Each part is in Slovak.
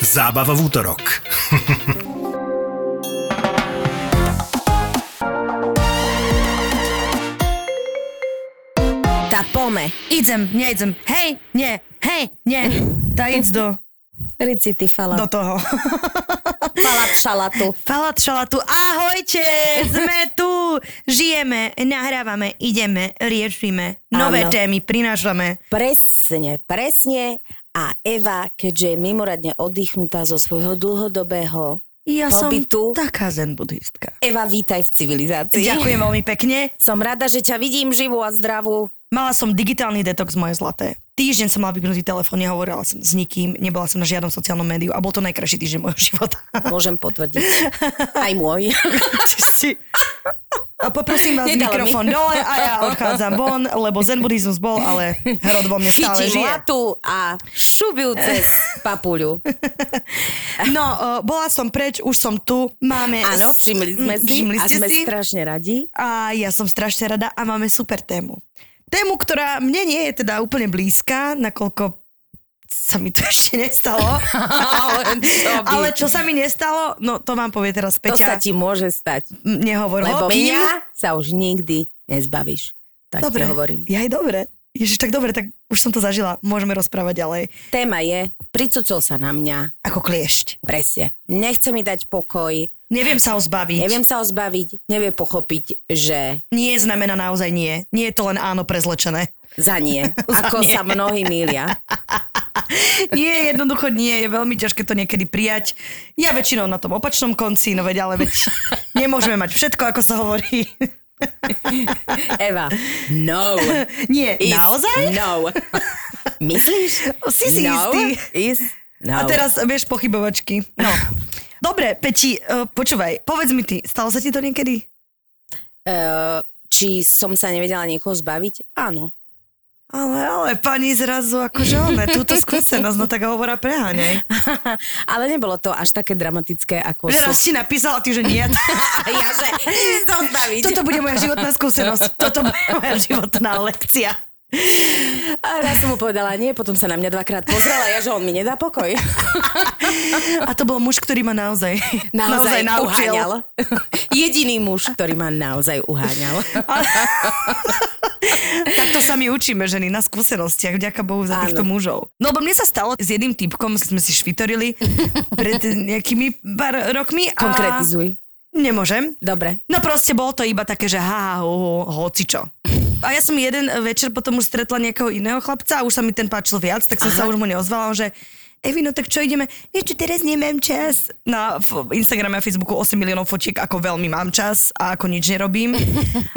Zábava v útorok. Tá pome. Idem, neidem. Hej, nie, hej, nie. Tá idz do, Ricity fala. do toho. Falat šalatu. Falat šalatu. Ahojte, sme tu. Žijeme, nahrávame, ideme, riešime. Nové Áno. témy prinášame. Presne, presne. A Eva, keďže je mimoriadne oddychnutá zo svojho dlhodobého Ja Pobytu. som taká zen buddhistka. Eva, vítaj v civilizácii. Ďakujem veľmi pekne. Som rada, že ťa vidím živú a zdravú. Mala som digitálny detox moje zlaté. Týždeň som mala vypnutý telefón, nehovorila som s nikým, nebola som na žiadnom sociálnom médiu a bol to najkrajší týždeň môjho života. Môžem potvrdiť. Aj môj. Poprosím vás, Nedala mi. mikrofón dole a ja odchádzam von, lebo zen buddhizmus bol, ale hrod vo mne stále Chytím žije. latu a šubiu cez papuľu. No, bola som preč, už som tu, máme... Áno, všimli sme Mm, si všimli a sme si? strašne radi. A ja som strašne rada a máme super tému. Tému, ktorá mne nie je teda úplne blízka, nakoľko sa mi to ešte nestalo. Ale čo by? Ale čo sa mi nestalo, no to vám povie teraz To sa Peťa. ti môže stať. M- Nehovor Lebo hlbým. mňa sa už nikdy nezbavíš. Tak Dobre, ti hovorím. ja aj dobre. Ježiš, tak dobre, tak už som to zažila. Môžeme rozprávať ďalej. Téma je, pricucol sa na mňa, Ako kliešť. presne. Nechce mi dať pokoj, Neviem sa ho zbaviť. neviem sa ho zbaviť, nevie pochopiť, že Nie znamená naozaj nie. Nie je to len áno prezlečené. za nie, ako nie. sa mnohí mília. Nie, jednoducho nie. Je veľmi ťažké to niekedy prijať. Ja väčšinou na tom opačnom konci, no veď, ale veď nemôžeme mať všetko, ako sa hovorí. Eva, no. Nie, Is naozaj? No. Myslíš? Si si no istý. Is no. A teraz vieš pochybovačky. No. Dobre, Peti, uh, počúvaj, povedz mi ty, stalo sa ti to niekedy? Uh, či som sa nevedela niekoho zbaviť? Áno. Ale, ale pani zrazu akože ona, túto skúsenosť, no tak hovora preháňaj. Ale nebolo to až také dramatické, ako Že raz sú... ti napísala, ty, že nie. Ja, že zbaviť. Toto bude moja životná skúsenosť. Toto bude moja životná lekcia. A raz som mu povedala nie, potom sa na mňa dvakrát pozrela, ja, že on mi nedá pokoj. A to bol muž, ktorý ma naozaj, naozaj, Naozaj, naučil. uháňal. Jediný muž, ktorý ma naozaj uháňal. Takto sa my učíme ženy na skúsenostiach, vďaka Bohu za Áno. týchto mužov. No lebo mne sa stalo s jedným typkom, sme si švitorili pred nejakými pár rokmi. A Konkretizuj. Nemôžem. Dobre. No proste bolo to iba také, že ha, ha, ho, ho, hocičo. A ja som jeden večer potom už stretla nejakého iného chlapca a už sa mi ten páčil viac, tak som sa Aha. už mu neozvala, že Evi, no tak čo ideme? Vieš čo, teraz nemám čas. Na Instagrame a Facebooku 8 miliónov fotiek, ako veľmi mám čas a ako nič nerobím.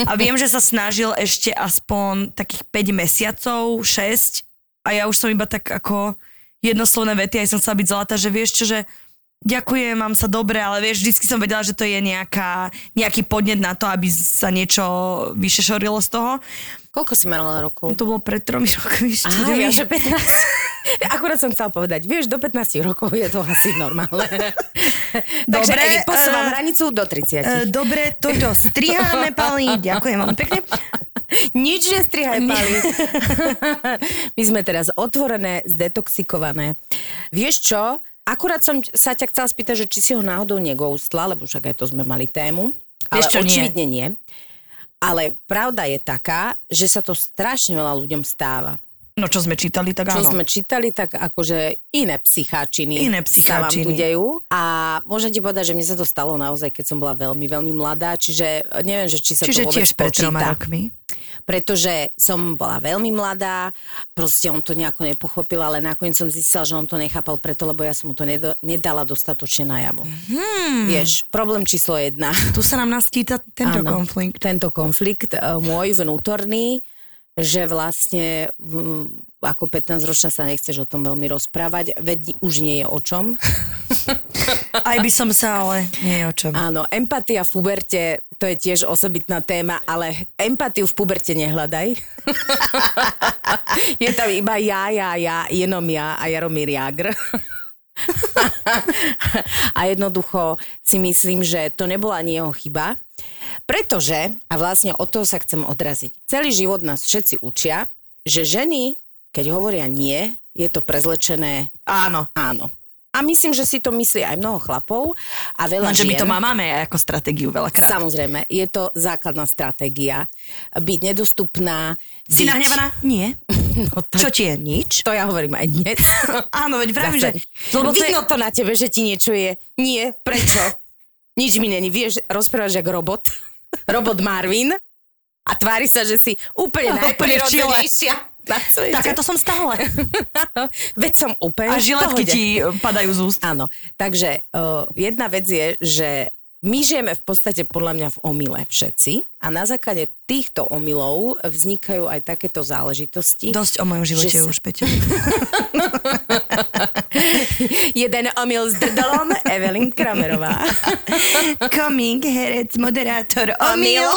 A viem, že sa snažil ešte aspoň takých 5 mesiacov, 6 a ja už som iba tak ako jednoslovné vety, aj som chcela byť zlatá, že vieš čo, že ďakujem, mám sa dobre, ale vieš, vždy som vedela, že to je nejaká, nejaký podnet na to, aby sa niečo vyše šorilo z toho. Koľko si mala rokov? To bolo pred tromi rokmi. Aha, ja, že 15. Akurát som chcela povedať, vieš, do 15 rokov je to asi normálne. Takže Dobre, Evi, posúvam eh, hranicu do 30. E, Dobre, toto striháme, Pali, ďakujem veľmi pekne. Nič nestrihaj, Pali. My sme teraz otvorené, zdetoxikované. Vieš čo? Akurát som sa ťa chcela spýtať, že či si ho náhodou negoustla, lebo však aj to sme mali tému. Ale Vieš čo, nie. očividne nie. Ale pravda je taká, že sa to strašne veľa ľuďom stáva. No čo sme čítali, tak čo áno. sme čítali, tak akože iné psycháčiny, Iné sa vám tu psycháčiny. dejú. A môžem ti povedať, že mne sa to stalo naozaj, keď som bola veľmi, veľmi mladá, čiže neviem, že či sa Čiže to vôbec tiež počíta. rokmi. Pretože som bola veľmi mladá, proste on to nejako nepochopil, ale nakoniec som zistila, že on to nechápal preto, lebo ja som mu to nedo, nedala dostatočne najavo. Hmm. Vieš, problém číslo jedna. Tu sa nám nastíta tento Áno, konflikt. Tento konflikt e, môj vnútorný, že vlastne mm, ako 15-ročná sa nechceš o tom veľmi rozprávať, veď už nie je o čom. Aj by som sa, ale nie je o čom. Áno, empatia v puberte, to je tiež osobitná téma, ale empatiu v puberte nehľadaj. je tam iba ja, ja, ja, jenom ja a Jaromír Jagr. a jednoducho si myslím, že to nebola ani jeho chyba, pretože, a vlastne od toho sa chcem odraziť, celý život nás všetci učia, že ženy, keď hovoria nie, je to prezlečené Áno. áno. A myslím, že si to myslí aj mnoho chlapov a veľa Lenže my žien. to máme aj ako stratégiu veľakrát. Samozrejme, je to základná stratégia. Byť nedostupná. Si byť... nahnevaná? Nie. No, tak, Čo ti je? Nič? to ja hovorím aj dnes. Áno, veď vravím, že... Lebo to je... Vidno to na tebe, že ti niečo je. Nie, prečo? Nič mi není. Vieš, rozprávaš jak robot. robot Marvin. A tvári sa, že si úplne čile. najprirodzenejšia na svete. Takáto som stále. Veď som úplne A žiletky ti padajú z úst. Áno, takže uh, jedna vec je, že my žijeme v podstate podľa mňa v omyle všetci a na základe týchto omylov vznikajú aj takéto záležitosti. Dosť o mojom živote sa- už, Peťo. Jeden omyl s drdolom, Evelyn Kramerová. Coming, herec, moderátor, Omyl.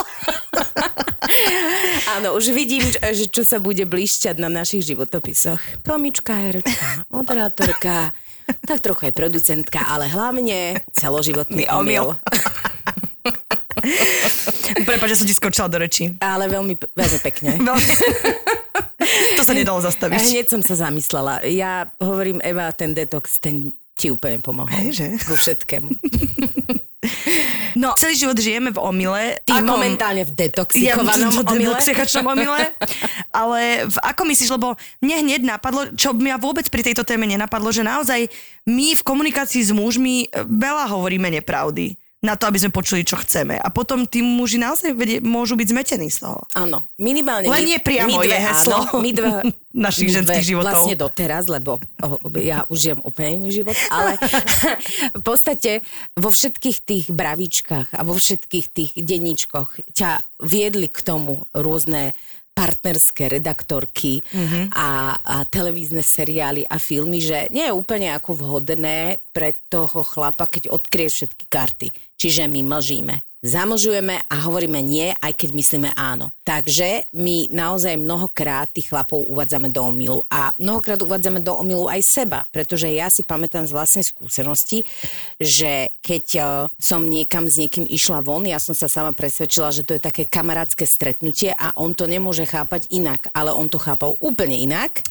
Áno, už vidím, že čo sa bude blišťať na našich životopisoch. Tomička, herečka, moderátorka, tak trochu aj producentka, ale hlavne celoživotný omyl. Prepač, že som ti skočila do reči. Ale veľmi, veľmi pekne. To sa nedalo zastaviť. Hneď som sa zamyslela. Ja hovorím, Eva, ten detox, ten ti úplne pomohol. Hejže. Ku všetkému. No, celý život žijeme v omyle. Ty Akom- momentálne v detoxikovanom ja, omyle. detoxikačnom omyle. Ale v, ako myslíš, lebo mne hneď napadlo, čo mňa vôbec pri tejto téme nenapadlo, že naozaj my v komunikácii s mužmi veľa hovoríme nepravdy na to, aby sme počuli, čo chceme. A potom tí muži naozaj vedie, môžu byť zmetení z toho. Áno, minimálne. Len my- nie priamo my dve, je heslo Áno, my dve, našich my ženských dve, životov. Vlastne doteraz, lebo ja už žijem úplne iný život, ale v podstate vo všetkých tých bravičkách a vo všetkých tých denníčkoch ťa viedli k tomu rôzne partnerské redaktorky mm-hmm. a, a televízne seriály a filmy, že nie je úplne ako vhodné pre toho chlapa, keď odkrie všetky karty. Čiže my mlžíme zamlžujeme a hovoríme nie, aj keď myslíme áno. Takže my naozaj mnohokrát tých chlapov uvádzame do omylu a mnohokrát uvádzame do omylu aj seba, pretože ja si pamätám z vlastnej skúsenosti, že keď uh, som niekam s niekým išla von, ja som sa sama presvedčila, že to je také kamarátske stretnutie a on to nemôže chápať inak, ale on to chápal úplne inak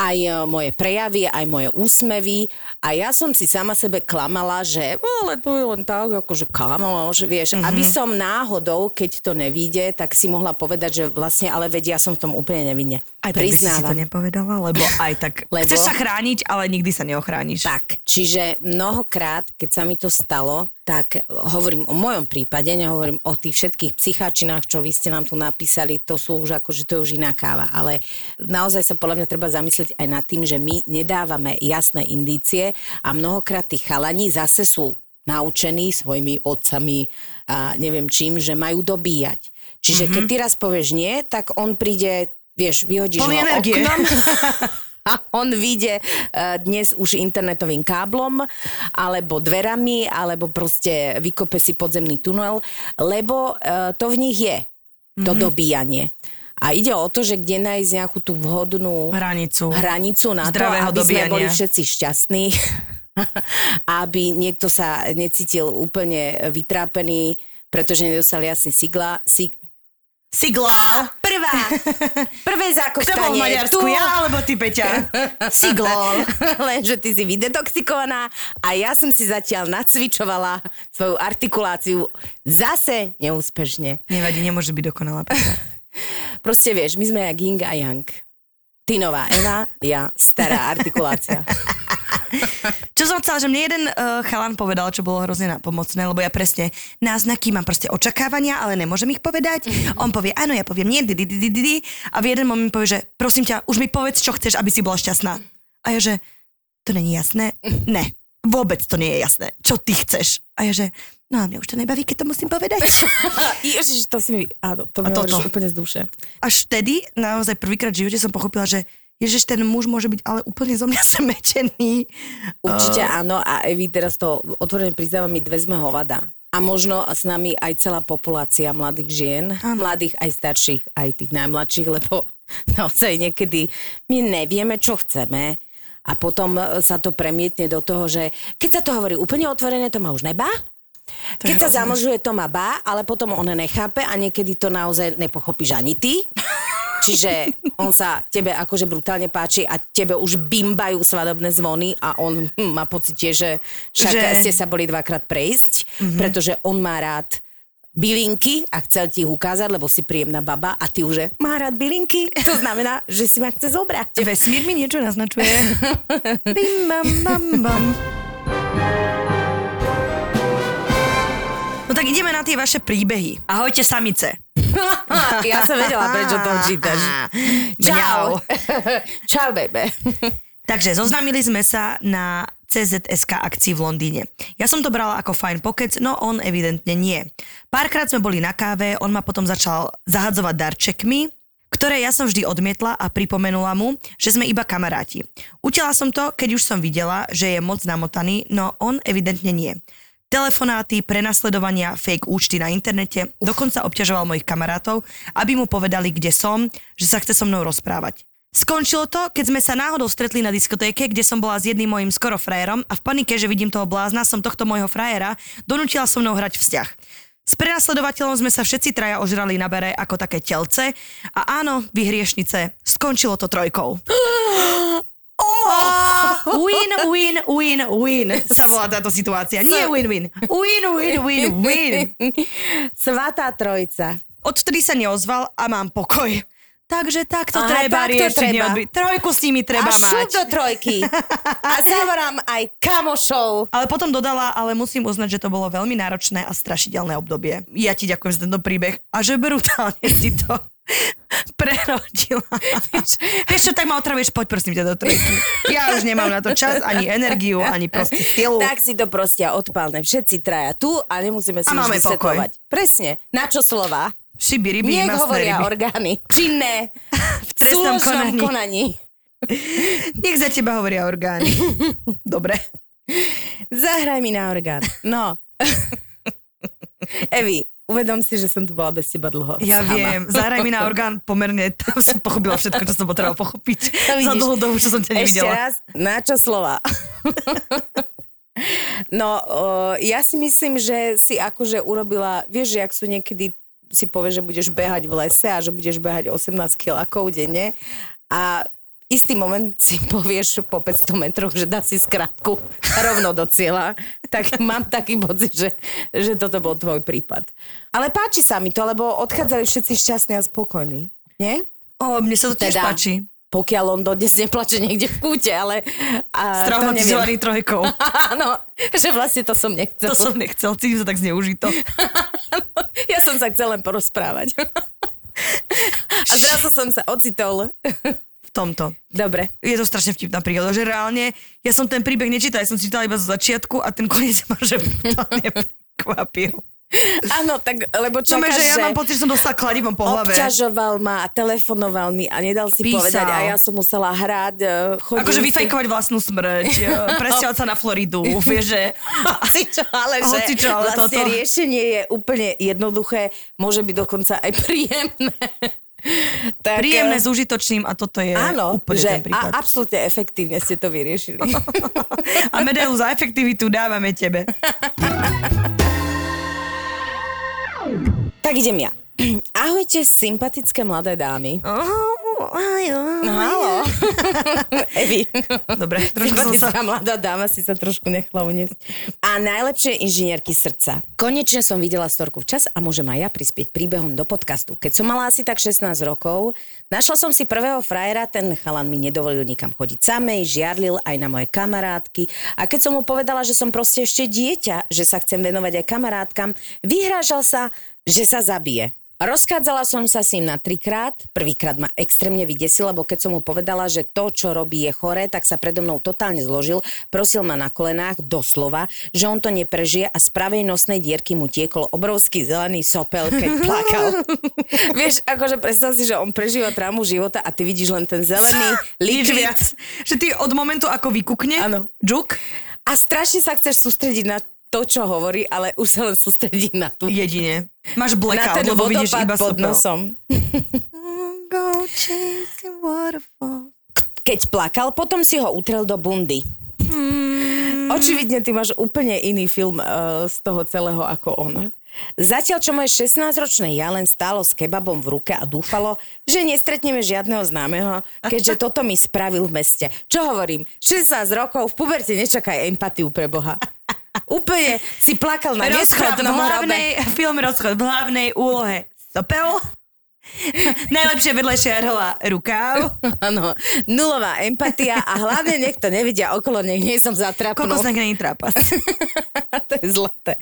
aj e, moje prejavy, aj moje úsmevy a ja som si sama sebe klamala, že "No, ale to je len tak, akože kamoš, vieš, Mhm. mm-hmm. aby som náhodou, keď to nevíde, tak si mohla povedať, že vlastne, ale veď ja som v tom úplne nevinne. Aj tak by si si to nepovedala, lebo aj tak Lebo- chceš sa chrániť, ale nikdy sa neochrániš. Tak, čiže mnohokrát, keď sa mi to stalo, tak hovorím o mojom prípade, nehovorím o tých všetkých psycháčinách, čo vy ste nám tu napísali, to sú už akože to je už iná káva, ale naozaj sa podľa mňa treba zamyslieť aj nad tým, že my nedávame jasné indície a mnohokrát tí chalani zase sú naučení svojimi otcami a neviem čím, že majú dobíjať. Čiže mm-hmm. keď ty raz povieš nie, tak on príde, vieš, vyhodíš Plný ho energie. oknom a on vyjde uh, dnes už internetovým káblom, alebo dverami, alebo proste vykope si podzemný tunel, lebo uh, to v nich je, to mm-hmm. dobíjanie. A ide o to, že kde nájsť nejakú tú vhodnú Hranicu. hranicu na to, aby sme dobíjania. boli všetci šťastní, aby niekto sa necítil úplne vytrápený, pretože nedostal jasný sigla, sig, Siglál. Prvá! Prvé Kto bol v Maďarsku, tu. ja alebo ty, Peťa? Siglol. Lenže ty si vydetoxikovaná a ja som si zatiaľ nacvičovala svoju artikuláciu zase neúspešne. Nevadí, nemôže byť dokonalá, Peťa. Proste vieš, my sme jak Ying a Yang. Ty nová Eva, ja stará artikulácia. Čo som chcela, že mne jeden uh, chalan povedal, čo bolo hrozne napomocné, lebo ja presne náznaky mám proste očakávania, ale nemôžem ich povedať. On povie, áno, ja poviem nie, di, di, di, di, di. A v jeden moment povie, že prosím ťa, už mi povedz, čo chceš, aby si bola šťastná. A ja, že to není jasné? Ne, vôbec to nie je jasné. Čo ty chceš? A ja, že no a mňa už to nebaví, keď to musím povedať. Ježiš, to si mi, áno, to mi hovoríš úplne z duše. Až vtedy, naozaj prvýkrát v živote som pochopila, že Ježiš, ten muž môže byť ale úplne zo mňa smečený. Určite áno a Evi, teraz to otvorene priznávam, my dve sme hovada. A možno s nami aj celá populácia mladých žien, Áno. mladých aj starších, aj tých najmladších, lebo naozaj niekedy my nevieme, čo chceme a potom sa to premietne do toho, že keď sa to hovorí úplne otvorené, to ma už nebá. je Keď sa hrozné. zamlžuje, to ma bá, ale potom on nechápe a niekedy to naozaj nepochopíš ani ty. Čiže on sa tebe akože brutálne páči a tebe už bimbajú svadobné zvony a on hm, má pocit že však Že- ste sa boli dvakrát prejsť, mm-hmm. pretože on má rád bylinky a chcel ti ich ukázať, lebo si príjemná baba a ty už že má rád bylinky. To znamená, že si ma chce zobrať. Vesmír mi niečo naznačuje. Bim, bam, bam, bam. No tak ideme na tie vaše príbehy. Ahojte samice. ja som vedela, prečo to čítaš. Čau. Čau, baby. Takže zoznámili sme sa na CZSK akcii v Londýne. Ja som to brala ako fajn pokec, no on evidentne nie. Párkrát sme boli na káve, on ma potom začal zahadzovať darčekmi, ktoré ja som vždy odmietla a pripomenula mu, že sme iba kamaráti. Utiala som to, keď už som videla, že je moc namotaný, no on evidentne nie. Telefonáty, prenasledovania, fake účty na internete, dokonca obťažoval mojich kamarátov, aby mu povedali, kde som, že sa chce so mnou rozprávať. Skončilo to, keď sme sa náhodou stretli na diskotéke, kde som bola s jedným mojim skoro frajerom a v panike, že vidím toho blázna, som tohto môjho frajera donútila so mnou hrať vzťah. S prenasledovateľom sme sa všetci traja ožrali na bere ako také telce a áno, vy hriešnice, skončilo to trojkou. Win, win, win, win sa volá táto situácia. Nie win-win. Win, win, win, win. Svatá trojica. Odtedy sa neozval a mám pokoj. Takže takto Aha, treba takto treba. neodby- Trojku s nimi treba a mať. do trojky. A zavorám aj kamošov. Ale potom dodala, ale musím uznať, že to bolo veľmi náročné a strašidelné obdobie. Ja ti ďakujem za tento príbeh a že brutálne si to prerodila. Vieš, čo, tak ma otravuješ, poď prosím ťa do trojky. Ja už nemám na to čas, ani energiu, ani proste silu. Tak si to proste odpálne. Všetci traja tu a nemusíme si A máme pokoj. Presne. Na čo slova? Šiby, ryby, Nech masné hovoria orgány. Činné. V trestnom konaní. konaní. Nech za teba hovoria orgány. Dobre. Zahraj mi na orgán. No. Evi, uvedom si, že som tu bola bez teba dlho. Ja sama. viem, zahraj mi na orgán pomerne, tam som pochopila všetko, čo som potrebovala pochopiť. To Za vidíš. dlhú dobu, čo som ťa Ešte nevidela. raz, na čo slova? no, o, ja si myslím, že si akože urobila, vieš, že ak sú niekedy si povieš, že budeš behať v lese a že budeš behať 18 kilákov denne a istý moment si povieš po 500 metroch, že dá si skratku rovno do cieľa, tak mám taký pocit, že, že toto bol tvoj prípad. Ale páči sa mi to, lebo odchádzali všetci šťastní a spokojní. Nie? O, mne sa to tiež Teda- páči. Pokiaľ on dodnes neplače niekde v kúte, ale... A, to neviem. Traumatizovaný trojkou. Áno, že vlastne to som nechcel. To som nechcel, cítim sa tak zneužito. Ja som sa chcel len porozprávať. A zrazu som sa ocitol. V tomto. Dobre. Je to strašne vtipná príhoda, že reálne ja som ten príbeh nečítala, ja som čítala iba zo začiatku a ten koniec ma že brutálne prekvapil. Áno, tak, lebo Čo čakáš, že ja mám pocit, že som dostala kladivom po hlave. obťažoval ma a telefonoval mi a nedal si Písal. povedať a ja som musela hrať. e, chodil Akože si- vyfajkovať vlastnú smrť, e, presťahovať sa na Floridu, vieš, že... Hocičo, ale že Hocičo, ale vlastne toto- riešenie je úplne jednoduché, môže byť dokonca aj príjemné. tak, Príjemné eh, s užitočným a toto je Áno, úplne že ten prípad. a, absolútne efektívne ste to vyriešili. A medailu za efektivitu dávame tebe. Tak idem ja. Ahojte, sympatické mladé dámy. No, halo. Evi. Dobre, trošku som sa... Mladá dáma si sa trošku nechala uniesť. A najlepšie inžinierky srdca. Konečne som videla storku včas a môžem aj ja prispieť príbehom do podcastu. Keď som mala asi tak 16 rokov, našla som si prvého frajera, ten chalan mi nedovolil nikam chodiť samej, žiarlil aj na moje kamarátky a keď som mu povedala, že som proste ešte dieťa, že sa chcem venovať aj kamarátkam, vyhrážal sa, že sa zabije. Rozchádzala som sa s ním na trikrát. Prvýkrát ma extrémne vydesil, lebo keď som mu povedala, že to, čo robí, je choré, tak sa predo mnou totálne zložil. Prosil ma na kolenách, doslova, že on to neprežije a z pravej nosnej dierky mu tiekol obrovský zelený sopel, keď plakal. Vieš, akože predstav si, že on prežíva trámu života a ty vidíš len ten zelený likvid. Že ty od momentu, ako vykukne, Áno. džuk, A strašne sa chceš sústrediť na to, čo hovorí, ale už sa len sústrediť na tú jedine. Máš blackout, lebo vidíš iba pod sopel. nosom. Keď plakal, potom si ho utrel do bundy. Hmm. Očividne ty máš úplne iný film uh, z toho celého ako on. Zatiaľ, čo moje 16-ročné ja len stálo s kebabom v ruke a dúfalo, že nestretneme žiadneho známeho, keďže toto mi spravil v meste. Čo hovorím? 16 rokov, v puberte nečakaj empatiu pre Boha. Úplne si plakal na Rozchod v hrobe. hlavnej, film Rozchod v hlavnej úlohe sopel. Najlepšie vedlejšia rola rukáv. Áno, nulová empatia a hlavne nech to nevidia okolo, nech nie som zatrapnú. Koľko sneh není trápas. to je zlaté.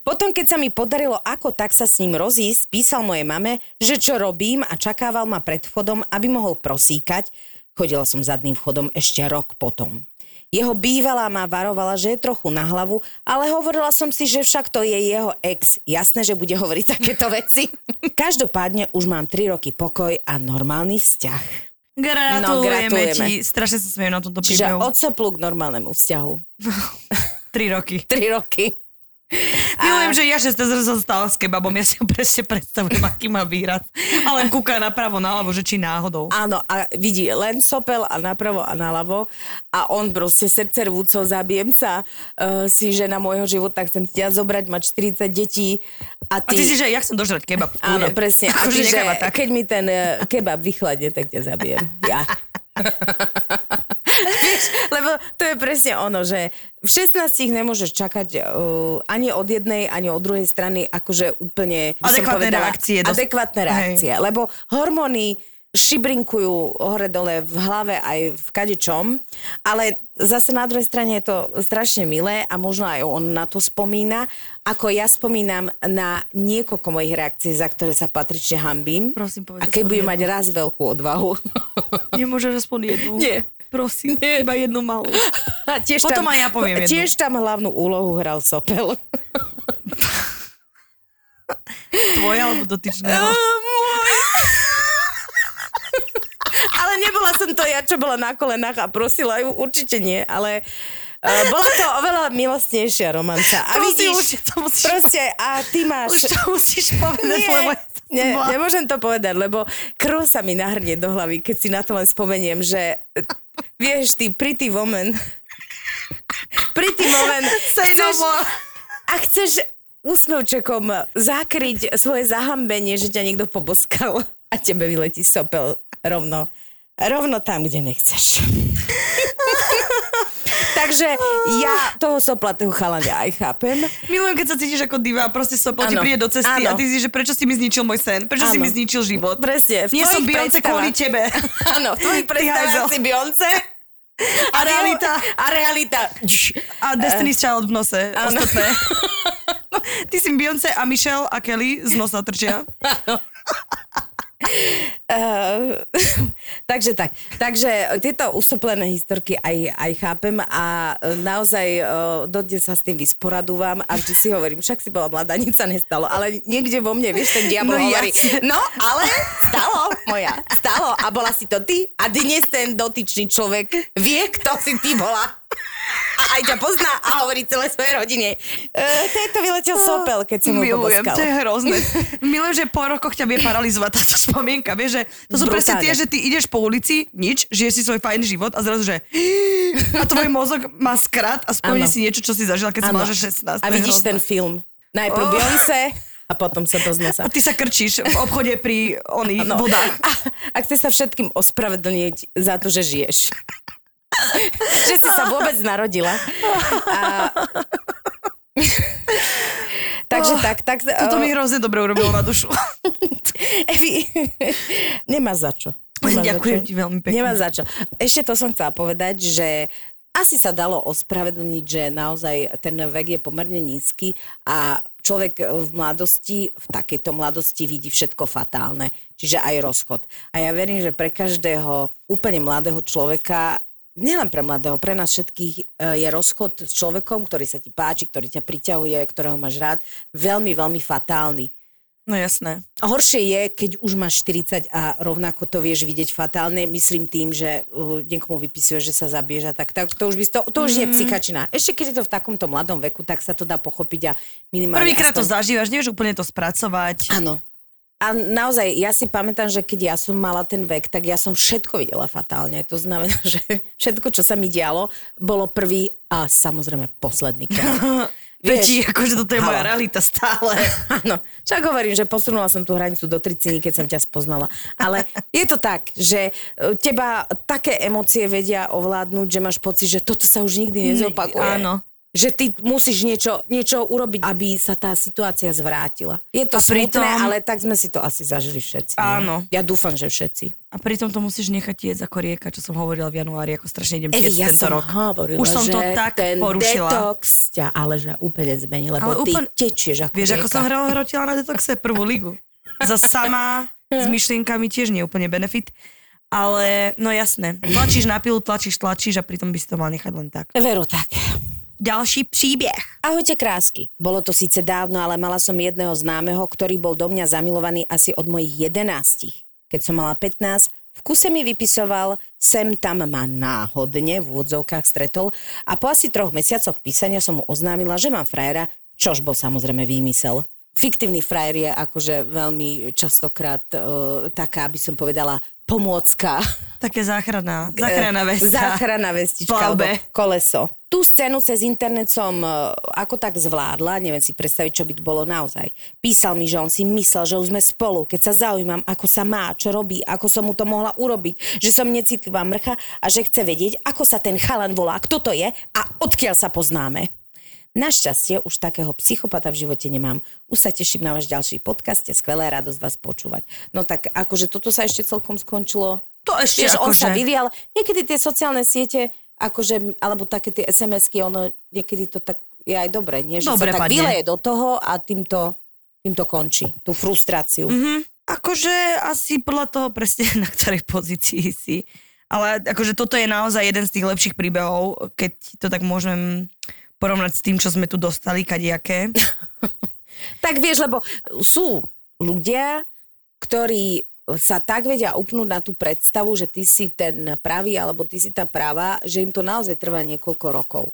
Potom, keď sa mi podarilo ako tak sa s ním rozísť, písal mojej mame, že čo robím a čakával ma pred vchodom, aby mohol prosíkať. Chodila som zadným vchodom ešte rok potom. Jeho bývalá ma varovala, že je trochu na hlavu, ale hovorila som si, že však to je jeho ex. Jasné, že bude hovoriť takéto veci. Každopádne už mám 3 roky pokoj a normálny vzťah. Gratulujeme, No, gratulujeme. ti. Strašne sa smejem na tomto Čiže príbehu. od soplu k normálnemu vzťahu. 3 roky. 3 roky. Milujem, že ja, že ste sa stala s kebabom, ja si ho presne predstavujem, aký má výraz. Ale kúka napravo, naľavo, že či náhodou. Áno, a vidí len sopel a napravo a naľavo a on proste srdce rvúco, zabijem sa, uh, si žena môjho života, chcem ťa zobrať, mať 40 detí a A ty... ty si, že ja chcem dožrať kebab. Áno, presne. A ty, že tak. keď mi ten uh, kebab vychladne, tak ťa zabijem. Ja. Vieš, lebo to je presne ono, že v 16 nemôžeš čakať uh, ani od jednej, ani od druhej strany akože úplne... Adekvátne povedala, reakcie dos- Adekvátne reakcie. Lebo hormóny šibrinkujú hore-dole v hlave aj v kadečom, ale zase na druhej strane je to strašne milé a možno aj on na to spomína, ako ja spomínam na niekoľko mojich reakcií, za ktoré sa patrične hambím. Prosím, povedz A keď budem mať raz veľkú odvahu. Nemôžeš aspoň jednu. Nie. Prosím, Nie. iba jednu malú. A tiež Potom aj ja poviem jednu. Tiež tam hlavnú úlohu hral Sopel. Tvoja alebo dotyčného? Môj. ale nebola som to ja, čo bola na kolenách a prosila ju, určite nie, ale uh, bola to oveľa milostnejšia romanca. A vidíš, to musíš- proste, a ty máš... Už to musíš povedať, Nie, lebo zlá. nemôžem to povedať, lebo krv sa mi nahrnie do hlavy, keď si na to len spomeniem, že vieš, ty pretty woman, pretty woman, no chceš, a chceš úsmevčekom zakryť svoje zahambenie, že ťa niekto poboskal a tebe vyletí sopel rovno, rovno tam, kde nechceš. Takže ja toho soplatého chalania aj chápem. Milujem, keď sa cítiš ako diva proste sopel ti Áno, príde do cesty áno. a ty si, že prečo si mi zničil môj sen? Prečo si Áno. mi zničil život? Presne. v Nie som Beyoncé kvôli tebe. Áno, v tvojich predstavách si Beyoncé. A realita? A realita. A Destiny's Child v nose. Áno. Ostatné. Ty si Beyoncé a Michelle a Kelly z nosa trčia. Uh, takže tak. Takže tieto usoplené historky aj, aj chápem a e, naozaj uh, dodnes sa s tým vysporadúvam a vždy si hovorím, však si bola mladá, nič sa nestalo, ale niekde vo mne, vieš, ten diabol No hovorí, jasne. no ale stalo, moja, stalo a bola si to ty a dnes ten dotyčný človek vie, kto si ty bola. A aj ťa pozná a hovorí celé svojej rodine. E, tejto vyletel sopel, keď som ho Milujem, poboskal. to je hrozné. Milujem, že po rokoch ťa vie paralizovať táto spomienka. Vieš, že to sú presne Brutálne. tie, že ty ideš po ulici, nič, žiješ si svoj fajn život a zrazu, že a tvoj mozog má skrat a spomenie Áno. si niečo, čo si zažila, keď si Áno. mala, že 16. A To je vidíš hrozné. ten film. Najprv Oh. Beyoncé a potom sa to z nosa. A ty sa krčíš v obchode pri oných No. vodách. A, a chce sa všetkým ospravedlniť za to, že žiješ. že si sa vôbec narodila. A... Takže Oh, tak, tak... Toto mi hrozne dobre urobilo na dušu. Evi, nemá za čo. Nemá za Ďakujem čo. ti veľmi pekne. Nemá za čo. Ešte to som chcela povedať, že asi sa dalo ospravedlniť, že naozaj ten vek je pomerne nízky a človek v mladosti, v takejto mladosti vidí všetko fatálne, čiže aj rozchod. A ja verím, že pre každého úplne mladého človeka nielen pre mladého, pre nás všetkých e, je rozchod s človekom, ktorý sa ti páči, ktorý ťa priťahuje, ktorého máš rád, veľmi, veľmi fatálny. No jasné. Horšie je, keď už máš 40 a rovnako to vieš vidieť fatálne, myslím tým, že uh, niekomu vypisuje, že sa zabiješ a tak, tak to už, by, to, to už je psychačina. Ešte keď je to v takomto mladom veku, tak sa to dá pochopiť a minimálne... Prvýkrát to aspoň- zažívaš, nevieš úplne to spracovať. Áno. A naozaj, ja si pamätám, že keď ja som mala ten vek, tak ja som všetko videla fatálne. To znamená, že všetko, čo sa mi dialo, bolo prvý a samozrejme posledný krát. Veti, akože toto je moja Halo. realita stále. Áno, však hovorím, že posunula som tú hranicu do 30, keď som ťa spoznala. Ale je to tak, že e, teba také emócie vedia ovládnuť, že máš pocit, že toto sa už nikdy nezopakuje. Áno. Že ty musíš niečo, niečo urobiť, aby sa tá situácia zvrátila. Je to A pritom- smutné, ale tak sme si to asi zažili všetci. nie? Áno. Ja dúfam, že všetci. A pritom to musíš nechať tiec ako rieka, čo som hovorila v januári, ako strašne idem tiec ja tento som rok. hovorila, Už som to tak ten porušila. detox ťa ale že úplne zmenil, lebo Ale ty úplne- tečieš ako Vieš, ako rieka. som hrala hrotila na detoxe prvú ligu. Za sama s myšlienkami tiež nie úplne benefit. Ale no jasné, tlačíš na pilu, tlačíš, tlačíš a pritom by si to mal nechať len tak. Veru tak. Ďalší príbeh. Ahojte krásky. Bolo to síce dávno, ale mala som jedného známeho, ktorý bol do mňa zamilovaný asi od mojich 11. Keď som mala 15, v kuse mi vypisoval, sem tam ma náhodne v úvodzovkách stretol a po asi troch mesiacoch písania som mu oznámila, že mám frajera, čož bol samozrejme výmysel. Fiktívny frajer je akože veľmi častokrát uh, taká, by som povedala, pomôcka Také záchranná, záchranná vesta. Záchranná vestička, alebo koleso. Tú scénu cez internet som e, ako tak zvládla, neviem si predstaviť, čo by to bolo naozaj. Písal mi, že on si myslel, že už sme spolu, keď sa zaujímam, ako sa má, čo robí, ako som mu to mohla urobiť, že som necitlivá mrcha a že chce vedieť, ako sa ten chalan volá, kto to je a odkiaľ sa poznáme. Našťastie už takého psychopata v živote nemám. Už sa teším na váš ďalší podcast, je skvelé radosť vás počúvať. No tak akože toto sa ešte celkom skončilo To ešte Vieš, on akože... sa vylial. Niekedy tie sociálne siete, akože, alebo také tie SMS-ky, ono, niekedy to tak je aj dobre, nie? Že Dobre sa tak vyleje do toho a týmto, týmto končí. Tú frustráciu. Mhm. Akože asi podľa toho presne, na ktorej pozícii si. Ale akože toto je naozaj jeden z tých lepších príbehov, keď to tak môžem porovnať s tým, čo sme tu dostali, kadiaké. Tak vieš, lebo sú ľudia, ktorí sa tak vedia upnúť na tú predstavu, že ty si ten pravý alebo ty si tá práva, že im to naozaj trvá niekoľko rokov.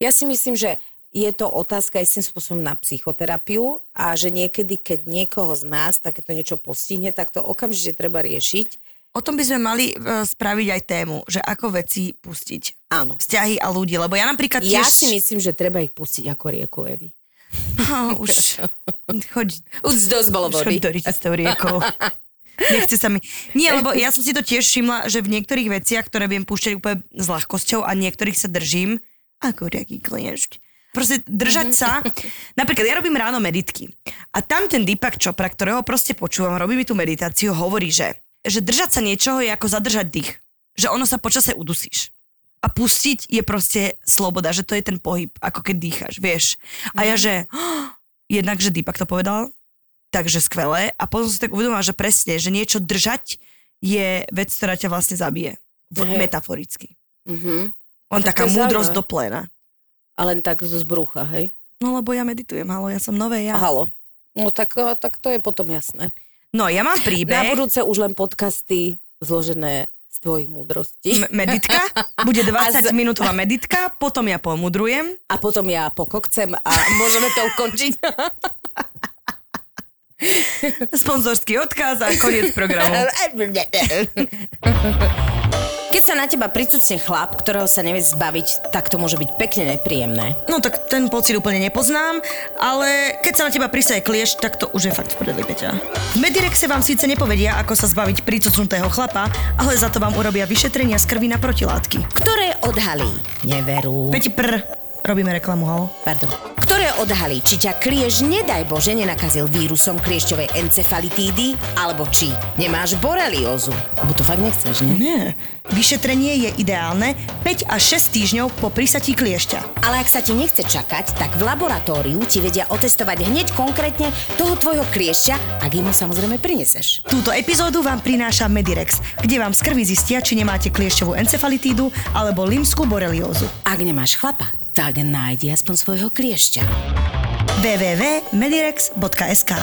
Ja si myslím, že je to otázka istým spôsobom na psychoterapiu a že niekedy, keď niekoho z nás takéto niečo postihne, tak to okamžite treba riešiť. O tom by sme mali e, spraviť aj tému, že ako veci pustiť. Áno. Vzťahy a ľudí, lebo ja napríklad tiež... Ja si myslím, že treba ich pustiť ako rieku Evy. No, už choď, Už dosť bolo už choď do s tou riekou. Nechce sa mi. Nie, lebo ja som si to tiež všimla, že v niektorých veciach, ktoré viem púšťať úplne s ľahkosťou a niektorých sa držím, ako taký kliešť. Proste držať sa. Napríklad ja robím ráno meditky. A tam ten Deepak Chopra, ktorého proste počúvam, robí mi tú meditáciu, hovorí, že, že držať sa niečoho je ako zadržať dých. Že ono sa počase udusíš. A pustiť je proste sloboda, že to je ten pohyb, ako keď dýcháš, vieš. A ja, že jednak, že Deepak to povedal, takže skvelé. A potom som si tak uvedomila, že presne, že niečo držať je vec, ktorá ťa vlastne zabije. V, metaforicky. Mhm. On Tak taká múdrosť do pléna. A len tak zo zbrucha, hej? No lebo ja meditujem, halo, ja som nové ja. Halo. No tak, eh, tak to je potom jasné. No ja mám Na príbeh, budúce už len podcasty zložené z tvojich múdrostí. m- meditka, bude 20 A z- minútová meditka, potom ja pomudrujem. A potom ja pokokcem a môžeme to ukončiť. Sponzorský odkaz a koniec programu. Keď sa na teba pricucne chlap, ktorého sa nevie zbaviť, tak to môže byť pekne nepríjemné. No tak ten pocit úplne nepoznám, ale keď sa na teba prisaje klieš, tak to už je fakt v prdeli, Peťa. V Medirexe vám síce nepovedia, ako sa zbaviť pricucnutého chlapa, ale za to vám urobia vyšetrenia z krvi na protilátky. Ktoré odhalí neveru. Peti pr, robíme reklamu, halo. Pardon. Ktoré odhalí, či ťa kliež, nedaj Bože, nenakazil vírusom kliešťovej encefalitídy, alebo či nemáš boreliózu. Lebo to fakt nechceš, nie? Nie. Vyšetrenie je ideálne 5 až 6 týždňov po prisatí kliešťa. Ale ak sa ti nechce čakať, tak v laboratóriu ti vedia otestovať hneď konkrétne toho tvojho kliešťa, ak im ho samozrejme prineseš. Túto epizódu vám prináša Medirex, kde vám z krvi zistia, či nemáte kliešťovú encefalitídu alebo limskú boreliózu. Ak nemáš chlapa, tak nájdi aspoň svojho kliešťa. www.medirex.sk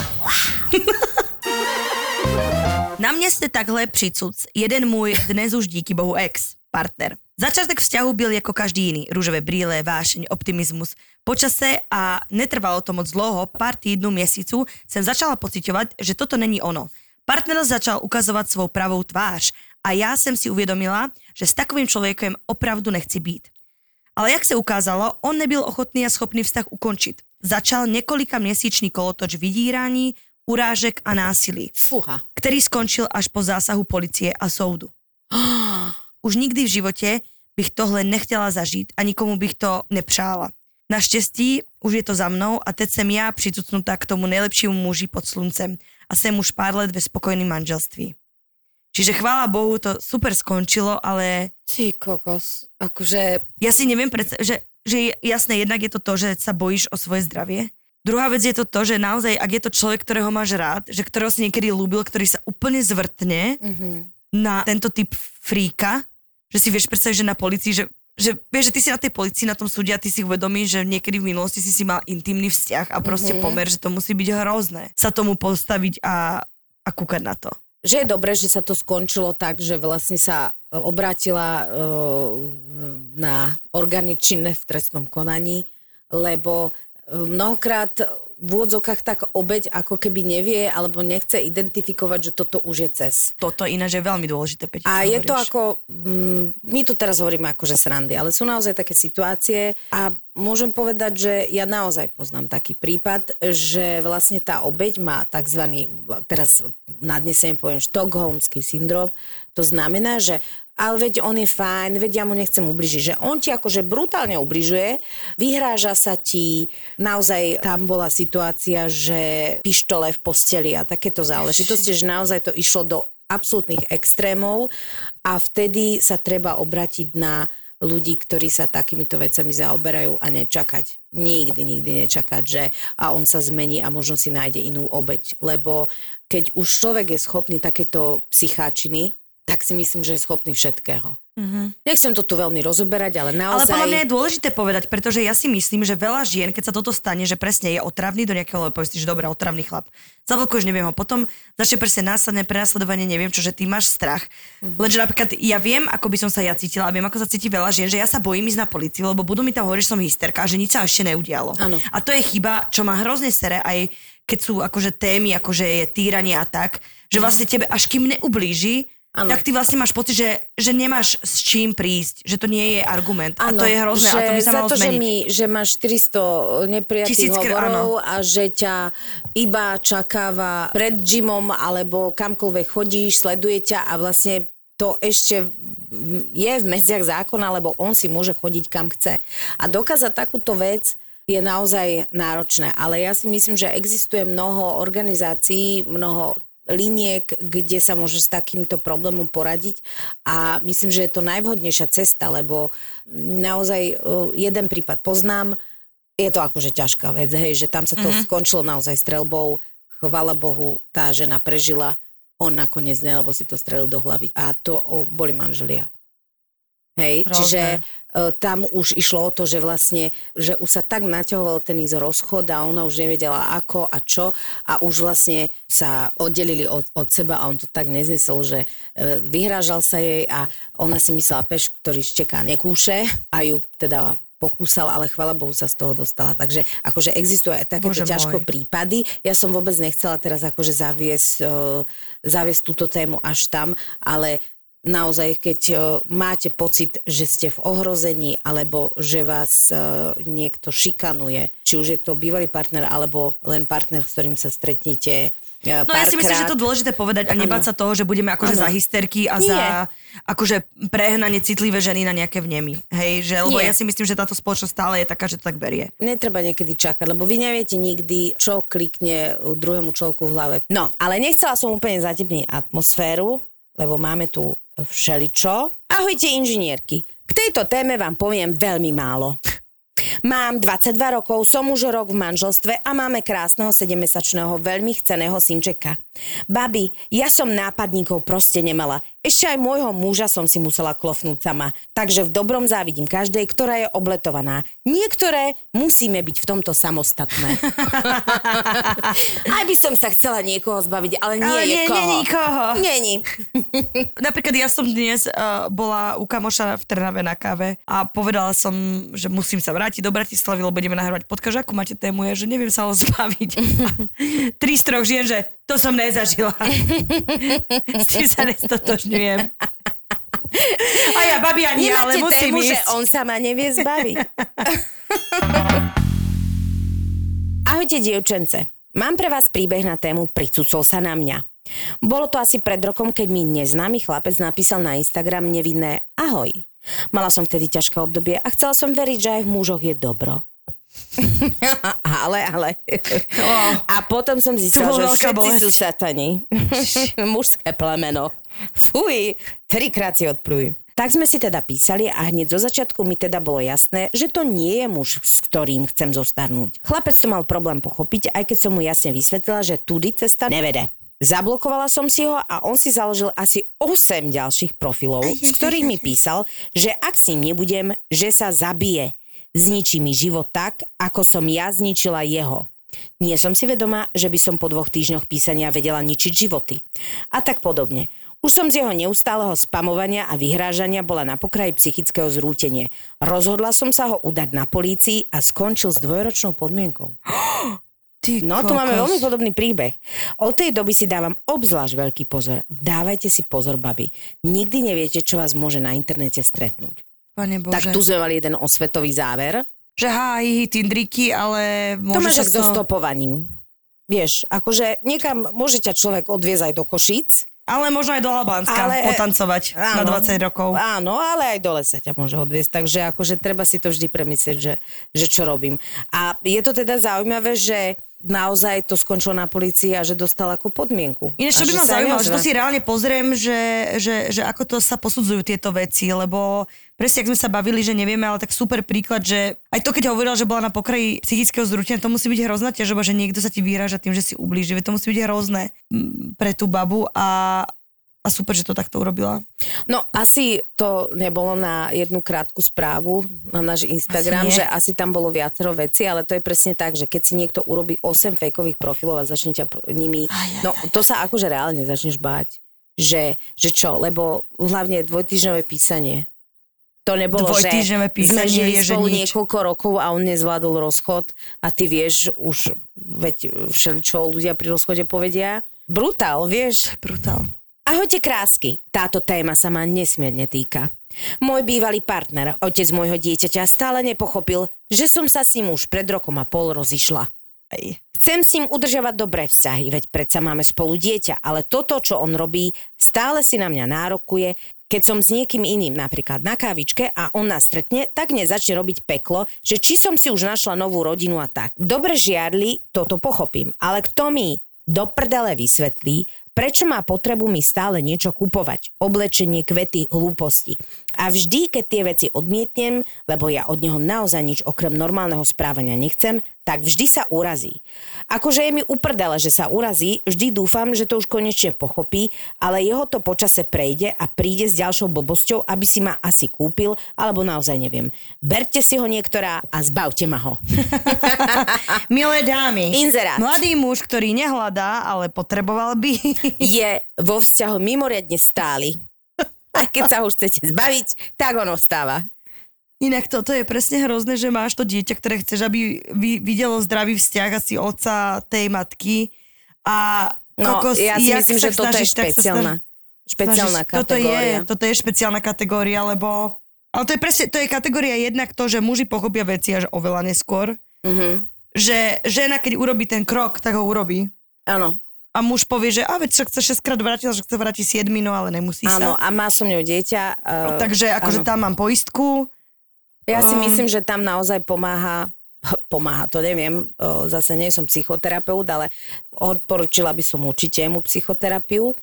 Na mne ste takhle přicuc. Jeden můj dnes už díky bohu ex, partner. Začátek vzťahu byl jako každý jiný. Růžové brýle, vášeň, optimismus. Počase a netrvalo to moc dlouho, pár týdnů, měsíců, jsem začala pociťovat, že toto není ono. Partner začal ukazovat svou pravou tvář a já jsem si uvědomila, že s takovým člověkem opravdu nechci být. Ale jak se ukázalo, on nebyl ochotný a schopný vztah ukončit. Začal několika měsíčný kolotoč vydírání, urážek a násilí, Fúha. který skončil až po zásahu policie a soudu. Už nikdy v životě bych tohle nechtěla zažít a nikomu bych to nepřála. Naštěstí už je to za mnou a teď jsem já přicucnutá k tomu nejlepšímu muži pod sluncem a jsem už pár let ve spokojném manželství. Čiže chvála Bohu to super skončilo, ale Ty kokos. Akože... ja si neviem predstaviť, že, že jasné, jednak je to to, že sa bojíš o svoje zdravie. Druhá vec je to to, že naozaj, ak je to človek, ktorého máš rád, že ktorého si niekedy ľúbil, ktorý sa úplne zvrtne Mm-hmm. na tento typ fríka, že si vieš predstaviť, že na policii, že, že vieš, že ty si na tej policii, na tom súde a ty si uvedomíš, že niekedy v minulosti si si mal intimný vzťah a proste Mhm. pomer, že to musí byť hrozné sa tomu postaviť a, a kúkať na to. Že je dobré, že sa to skončilo tak, že vlastne sa e, obrátila e, na orgány činné v trestnom konaní, lebo e, mnohokrát v úvodzokách tak obeď ako keby nevie alebo nechce identifikovať, že toto už je cez. Toto ináč je veľmi dôležité, Peťa, A je to ako, mm, my tu teraz hovoríme ako, že srandy, ale sú naozaj také situácie a môžem povedať, že ja naozaj poznám taký prípad, že vlastne tá obeď má tzv. teraz nadnesem poviem štokholmský syndrom. To znamená, že ale veď on je fajn, veď ja mu nechcem ubližiť. Že on ti akože brutálne ubližuje, vyhráža sa ti, naozaj tam bola situácia, že pištole v posteli a takéto záležitosti, že naozaj to išlo do absolútnych extrémov a vtedy sa treba obratiť na ľudí, ktorí sa takýmito vecami zaoberajú a nečakať. Nikdy, nikdy nečakať, že a on sa zmení a možno si nájde inú obeď. Lebo keď už človek je schopný takéto psycháčiny, tak si myslím, že je schopný všetkého. Mm-hmm. Nechcem to tu veľmi rozoberať, ale Ale naozaj... podľa mňa je dôležité povedať, pretože ja si myslím, že veľa žien, keď sa toto stane, že presne je otravný do nejakého, lebo povieš že dobré, otravný chlap. Zablokuješ, neviem ho, potom začne presne následné prenasledovanie, neviem čo, že ty máš strach. Mm-hmm. Lenže napríklad ja viem, ako by som sa ja cítila a viem, ako sa cíti veľa žien, že ja sa bojím ísť na policii, lebo budú mi tam hovoriť, že som hysterka a že nič sa ešte neudialo. Áno. A to je chyba, čo má hrozne sere aj keď sú akože témy, akože je týranie a tak, že vlastne tebe až kým neublíži, Áno. tak ty vlastne máš pocit, že, že nemáš s čím prísť, že to nie je argument. a to je hrozné a to by sa za malo to, že, zmeniť. mi, že máš 400 neprijatých Tisíc kr- hovorov a že ťa iba čakáva pred gymom alebo kamkoľvek chodíš, sleduje ťa a vlastne to ešte je v medziach zákona, lebo on si môže chodiť kam chce. A dokázať takúto vec je naozaj náročné. Ale ja si myslím, že existuje mnoho organizácií, mnoho liniek, kde sa môže s takýmto problémom poradiť a myslím, že je to najvhodnejšia cesta, lebo naozaj e, jeden prípad poznám, je to akože ťažká vec, hej, že tam sa to mm-hmm. skončilo naozaj strelbou, chvala Bohu, tá žena prežila, on nakoniec ne, lebo si to strelil do hlavy a to o, boli manželia. Hej, Hrozné. čiže tam už išlo o to, že vlastne, že už sa tak naťahoval ten ich rozchod a ona už nevedela ako a čo a už vlastne sa oddelili od, od seba a on to tak neznesol, že e, vyhrážal sa jej a ona si myslela peš, ktorý šteká nekúše a ju teda pokúsal, ale chvala Bohu sa z toho dostala. Takže akože existujú aj takéto Bože ťažko môj. prípady. Ja som vôbec nechcela teraz akože zaviesť, e, zaviesť túto tému až tam, ale naozaj, keď uh, máte pocit, že ste v ohrození alebo že vás uh, niekto šikanuje, či už je to bývalý partner alebo len partner, s ktorým sa stretnete No ja si myslím, že to je dôležité povedať a nebáť sa toho, že budeme akože ano. za hysterky a Nie. za akože prehnanie citlivé ženy na nejaké vnemy. Hej, že, lebo Nie. ja si myslím, že táto spoločnosť stále je taká, že to tak berie. Netreba niekedy čakať, lebo vy neviete nikdy, čo klikne druhému človeku v hlave. No, ale nechcela som úplne zatepniť atmosféru, lebo máme tu všeličo. Ahojte inžinierky. K tejto téme vám poviem veľmi málo. Mám 22 rokov, som už rok v manželstve a máme krásneho 7-mesačného veľmi chceného synčeka. Babi, ja som nápadníkov proste nemala. Ešte aj môjho muža som si musela klofnúť sama. Takže v dobrom závidím každej, ktorá je obletovaná. Niektoré musíme byť v tomto samostatné. aj by som sa chcela niekoho zbaviť, ale nie ale nie, nie nikoho. Není. Napríklad ja som dnes uh, bola u kamoša v Trnave na káve a povedala som, že musím sa vrátiť do Bratislavy, lebo budeme nahrávať podcast. Akú máte tému? Ja, že neviem sa ho zbaviť. Tri z troch žien, že to som nezažila. S tým sa nestotožňujem. A ja, babi, ani Nemáte ale musím tému, ísť. že on sa ma nevie zbaviť. Ahojte, dievčence. Mám pre vás príbeh na tému Pricucol sa na mňa. Bolo to asi pred rokom, keď mi neznámy chlapec napísal na Instagram nevinné ahoj. Mala som vtedy ťažké obdobie a chcela som veriť, že aj v mužoch je dobro. ale, ale. Oh. A potom som zistila, že všetci bolesť. sú satani. Mužské plemeno. Fuj, trikrát si odplujú. Tak sme si teda písali a hneď zo začiatku mi teda bolo jasné, že to nie je muž, s ktorým chcem zostarnúť. Chlapec to mal problém pochopiť, aj keď som mu jasne vysvetlila, že tudy cesta nevede. Zablokovala som si ho a on si založil asi 8 ďalších profilov, s ktorými písal, že ak s ním nebudem, že sa zabije zničí mi život tak, ako som ja zničila jeho. Nie som si vedomá, že by som po dvoch týždňoch písania vedela ničiť životy. A tak podobne. Už som z jeho neustáleho spamovania a vyhrážania bola na pokraji psychického zrútenia. Rozhodla som sa ho udať na polícii a skončil s dvojročnou podmienkou. Ty no, tu máme veľmi podobný príbeh. Od tej doby si dávam obzvlášť veľký pozor. Dávajte si pozor, baby. Nikdy neviete, čo vás môže na internete stretnúť. Pane Bože. Tak tu sme mali jeden osvetový záver. Že háj, tindriky, ale to máš so stopovaním. Vieš, akože niekam môže ťa človek odviezť aj do Košíc. Ale možno aj do Albánska ale, potancovať áno, na 20 rokov. Áno, ale aj dole sa ťa môže odviezť. Takže akože treba si to vždy premyslieť, že, že čo robím. A je to teda zaujímavé, že naozaj to skončilo na policii a že dostal ako podmienku. Ináč, čo by ma zaujímalo, že to si reálne pozriem, že, že, že ako to sa posudzujú tieto veci, lebo presne, ak sme sa bavili, že nevieme, ale tak super príklad, že aj to, keď hovorila, že bola na pokraji psychického zrútenia, to musí byť hrozná ťažoba, že niekto sa ti vyráža tým, že si ublíži. To musí byť hrozné pre tú babu a, a super, že to takto urobila. No asi to nebolo na jednu krátku správu na náš Instagram, asi že asi tam bolo viacero veci, ale to je presne tak, že keď si niekto urobí 8 fejkových profilov a začne ťa nimi, no to sa akože reálne začneš báť. Že, že čo, lebo hlavne dvojtyžňové písanie. To nebolo, že sme žili je, spolu nič. niekoľko rokov a on nezvládol rozchod a ty vieš už, veď všeličo ľudia pri rozchode povedia. Brutál, vieš? Brutál. Ahojte krásky, táto téma sa ma nesmierne týka. Môj bývalý partner, otec môjho dieťaťa, stále nepochopil, že som sa s ním už pred rokom a pol rozišla. Chcem s ním udržovať dobré vzťahy, veď predsa máme spolu dieťa, ale toto, čo on robí, stále si na mňa nárokuje. Keď som s niekým iným, napríklad na kávičke a on nás stretne, tak nezačne robiť peklo, že či som si už našla novú rodinu a tak. Dobre žiarli, toto pochopím, ale kto mi do prdele vysvetlí, Prečo má potrebu mi stále niečo kupovať? Oblečenie, kvety, hlúposti. A vždy, keď tie veci odmietnem, lebo ja od neho naozaj nič okrem normálneho správania nechcem, tak vždy sa urazí. Akože je mi uprdele, že sa urazí, vždy dúfam, že to už konečne pochopí, ale jeho to počase prejde a príde s ďalšou blbosťou, aby si ma asi kúpil, alebo naozaj neviem. Berte si ho niektorá a zbavte ma ho. Milé dámy, Inzerát. mladý muž, ktorý nehľadá, ale potreboval by... je vo vzťahu mimoriadne stály. A keď sa ho chcete zbaviť, tak on ostáva. Inak toto je presne hrozné, že máš to dieťa, ktoré chceš, aby videlo zdravý vzťah asi oca tej matky a No, kokos, ja si myslím, že toto je špeciálna. špeciálna Snažíš- toto kategória. je, toto je špeciálna kategória, lebo... Ale to je presne, to je kategória jednak to, že muži pochopia veci až oveľa neskôr. Mhm. Že žena, keď urobí ten krok, tak ho urobí. Áno, A muž povie, že a veď sa chce 6 krát vrátiť, že chce vrátiť 7, no ale nemusí áno, sa. a má som ňou dieťa. Uh, Takže akože áno. tam mám poistku. Ja si Um, myslím, že tam naozaj pomáha, pomáha, to neviem, o, zase nie som psychoterapeut, ale odporúčila by som určite mu psychoterapiu,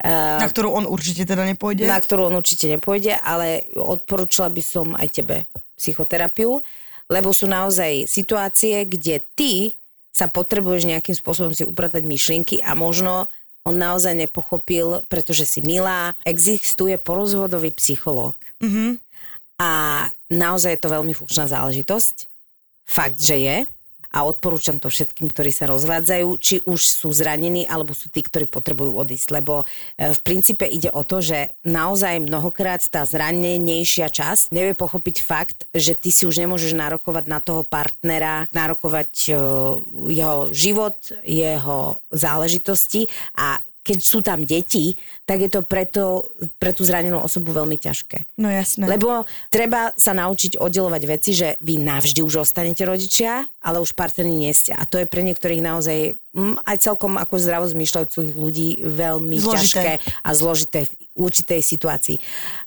Na ktorú on určite teda nepôjde. na ktorú on určite nepôjde, ale odporúčila by som aj tebe psychoterapiu, lebo sú naozaj situácie, kde ty sa potrebuješ nejakým spôsobom si upratať myšlienky a možno on naozaj nepochopil, pretože si milá. Existuje porozvodový psychológ. Mhm. A naozaj je to veľmi funkčná záležitosť. Fakt, že je. A odporúčam to všetkým, ktorí sa rozvádzajú, či už sú zranení, alebo sú tí, ktorí potrebujú odísť. Lebo e, v princípe ide o to, že naozaj mnohokrát tá zranenejšia časť nevie pochopiť fakt, že ty si už nemôžeš nárokovať na toho partnera, nárokovať e, jeho život, jeho záležitosti a keď sú tam deti, tak je to preto, pre tú zranenú osobu veľmi ťažké. No jasné. Lebo treba sa naučiť oddelovať veci, že vy navždy už ostanete rodičia, ale už partneri nie ste. A to je pre niektorých naozaj mm, aj celkom ako zdravo zmýšľajúcich ľudí veľmi Zložité. ťažké a zložité v určitej situácii.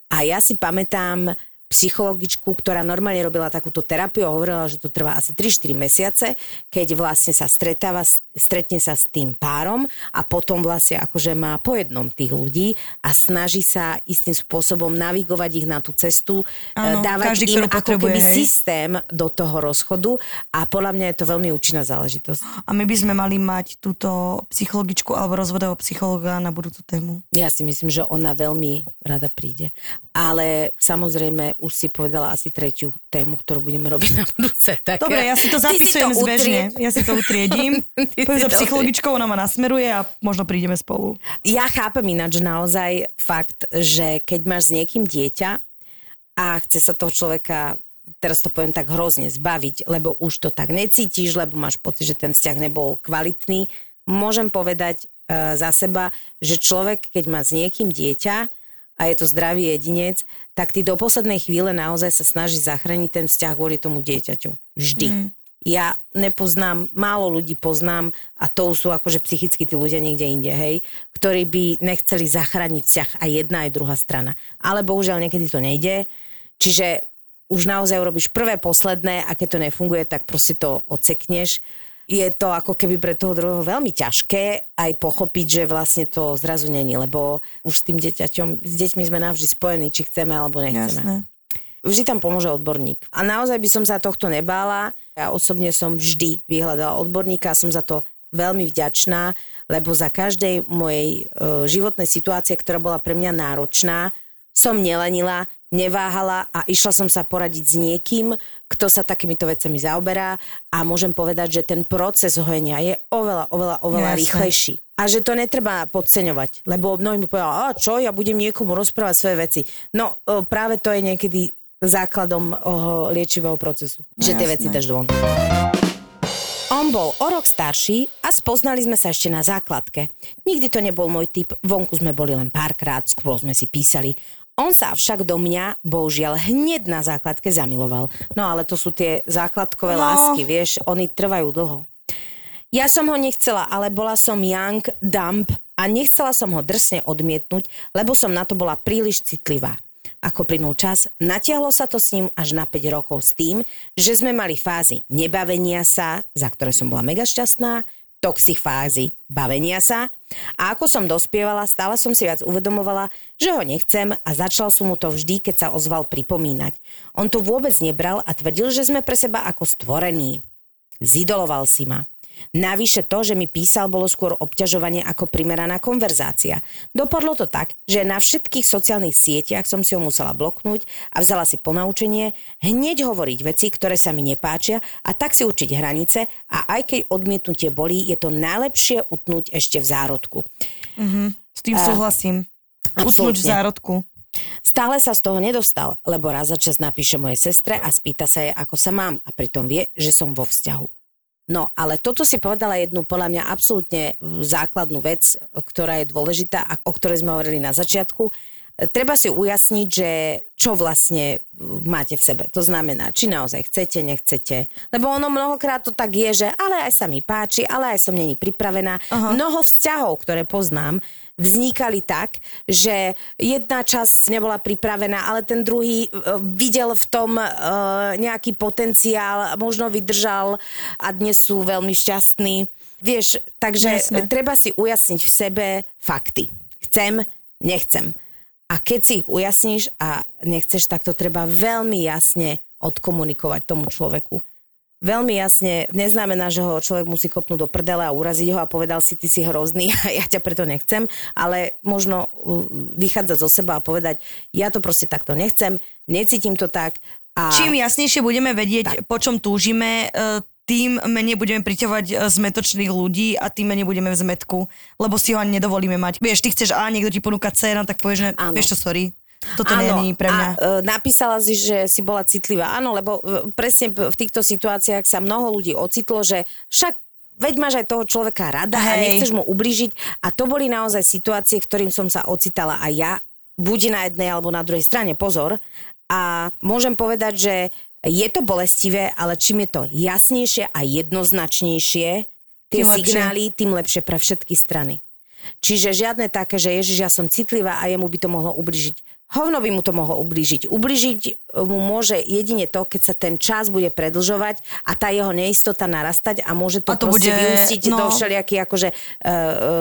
A ja si pamätám psychologičku, ktorá normálne robila takúto terapiu a hovorila, že to trvá asi 3-4 mesiace, keď vlastne sa stretáva, stretne sa s tým párom a potom vlastne akože má po jednom tých ľudí a snaží sa istým spôsobom navigovať ich na tú cestu, Áno, e, dávať každý, im ako keby hej. systém do toho rozchodu a podľa mňa je to veľmi účinná záležitosť. A my by sme mali mať túto psychologičku alebo rozvodového psychologa na budúcu tému. Ja si myslím, že ona veľmi rada príde. Ale samozrejme, už si povedala asi tretiu tému, ktorú budeme robiť na budúce. Tak Dobre, ja si to Ty si zapisujem to zbežne. Ja si to utriedím. Poviem za psychologičkou, ona ma nasmeruje a možno prídeme spolu. Ja chápem ináč naozaj fakt, že keď máš s niekým dieťa a chce sa toho človeka teraz to poviem tak hrozne, zbaviť, lebo už to tak necítiš, lebo máš pocit, že ten vzťah nebol kvalitný. Môžem povedať e, za seba, že človek, keď má s niekým dieťa a je to zdravý jedinec, tak ty do poslednej chvíle naozaj sa snaží zachrániť ten vzťah kvôli tomu dieťaťu. Vždy. Mm. Ja nepoznám, málo ľudí poznám a to sú akože psychicky tí ľudia niekde inde, hej, ktorí by nechceli zachrániť vzťah aj jedna, aj druhá strana. Ale bohužiaľ niekedy to nejde. Čiže už naozaj urobíš prvé, posledné a keď to nefunguje, tak proste to odsekneš. Je to ako keby pre toho druhého veľmi ťažké aj pochopiť, že vlastne to zrazu není, lebo už s tým dieťaťom, s deťmi sme navždy spojení, či chceme alebo nechceme. Jasné. Vždy tam pomôže odborník. A naozaj by som sa tohto nebála. Ja osobne som vždy vyhľadala odborníka a som za to veľmi vďačná, lebo za každej mojej e, životnej situácie, ktorá bola pre mňa náročná, som nelenila, neváhala a išla som sa poradiť s niekým, kto sa takýmito vecami zaoberá a môžem povedať, že ten proces hojenia je oveľa, oveľa, oveľa Jasné. rýchlejší. A že to netreba podceňovať, lebo mnohí mi povedali, a čo, ja budem niekomu rozprávať svoje veci. No e, práve to je niekedy základom oho liečivého procesu, No že tie veci dáš von. On bol o rok starší a spoznali sme sa ešte na základke. Nikdy to nebol môj typ, vonku sme boli len párkrát, skôr sme si písali. On sa však do mňa, bohužiaľ, hneď na základke zamiloval. No ale to sú tie základkové No. lásky, vieš, oni trvajú dlho. Ja som ho nechcela, ale bola som young, dump a nechcela som ho drsne odmietnúť, lebo som na to bola príliš citlivá. Ako plynul čas, natiahlo sa to s ním až na 5 rokov s tým, že sme mali fázy nebavenia sa, za ktoré som bola mega šťastná, toxic fázy bavenia sa a ako som dospievala, stále som si viac uvedomovala, že ho nechcem a začal som mu to vždy, keď sa ozval pripomínať. On to vôbec nebral a tvrdil, že sme pre seba ako stvorení. Zidoloval si ma. Navyše to, že mi písal, bolo skôr obťažovanie ako primeraná konverzácia. Dopadlo to tak, že na všetkých sociálnych sieťach som si ho musela bloknúť a vzala si ponaučenie hneď hovoriť veci, ktoré sa mi nepáčia a tak si určiť hranice a aj keď odmietnutie bolí, je to najlepšie utnúť ešte v zárodku. S tým súhlasím. Usnúť v absolútne. zárodku. Stále sa z toho nedostal, lebo raz za čas napíše mojej sestre a spýta sa jej, ako sa mám a pritom vie, že som vo vzťahu. No, ale toto si povedala jednu podľa mňa absolútne základnú vec, ktorá je dôležitá a o ktorej sme hovorili na začiatku. Treba si ujasniť, že čo vlastne máte v sebe. To znamená, či naozaj chcete, nechcete. Lebo ono mnohokrát to tak je, že ale aj sa mi páči, ale aj som není pripravená. Aha. Mnoho vzťahov, ktoré poznám, vznikali tak, že jedna časť nebola pripravená, ale ten druhý e, videl v tom uh, nejaký potenciál, možno vydržal a dnes sú veľmi šťastní. Vieš, takže Jasne. treba si ujasniť v sebe fakty. Chcem, nechcem. A keď si ich ujasníš a nechceš, tak to treba veľmi jasne odkomunikovať tomu človeku. Veľmi jasne, neznamená, že ho človek musí kopnúť do prdele a uraziť ho a povedal si, ty si hrozný a ja ťa preto nechcem, ale možno uh, vychádzať zo seba a povedať, ja to proste takto nechcem, necítim to tak. A... Čím jasnejšie budeme vedieť, tak. po čom túžime, uh, tým menej budeme priťahovať e, zmetočných ľudí a tým menej budeme v zmetku, lebo si ho ani nedovolíme mať. Vieš, ty chceš A, niekto ti ponúka C, no tak povieš, že Áno. vieš čo, sorry. Toto nie je pre mňa. A, e, napísala si, že si bola citlivá. Áno, lebo e, presne v týchto situáciách sa mnoho ľudí ocitlo, že však veď máš aj toho človeka rada Hej. a nechceš mu ubližiť. A to boli naozaj situácie, v ktorým som sa ocitala aj ja, buď na jednej alebo na druhej strane, pozor. A môžem povedať, že je to bolestivé, ale čím je to jasnejšie a jednoznačnejšie, tie tým signály, lepšie. tým lepšie pre všetky strany. Čiže žiadne také, že Ježiš, ja som citlivá a jemu by to mohlo ubližiť. Hovno by mu to mohlo ubližiť. Ubližiť mu môže jedine to, keď sa ten čas bude predlžovať a tá jeho neistota narastať a môže to, a to proste bude, vyústiť no... do všelijakých akože uh, uh,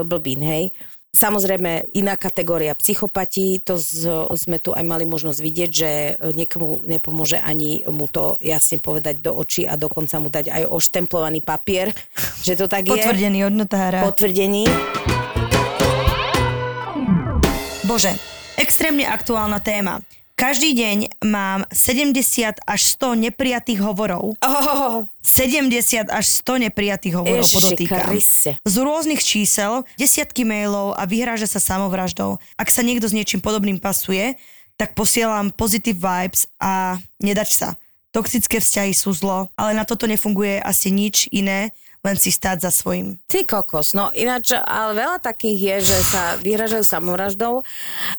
blbín, hej. Samozrejme, iná kategória psychopati, to z, sme tu aj mali možnosť vidieť, že niekomu nepomôže ani mu to jasne povedať do očí a dokonca mu dať aj oštemplovaný papier, že to tak Potvrdený je. Potvrdený od notára. Potvrdený. Bože, extrémne aktuálna téma. Každý deň mám 70 až 100 neprijatých hovorov. Oh. 70 až 100 neprijatých hovorov Eši, podotýkam. Kriste. Z rôznych čísel, desiatky mailov a vyhráža sa samovraždou. Ak sa niekto s niečím podobným pasuje, tak posielam positive vibes a nedač sa. Toxické vzťahy sú zlo, ale na toto nefunguje asi nič iné, len si stáť za svojím. Ty kokos, no ináč, ale veľa takých je, že sa vyhražajú samovraždou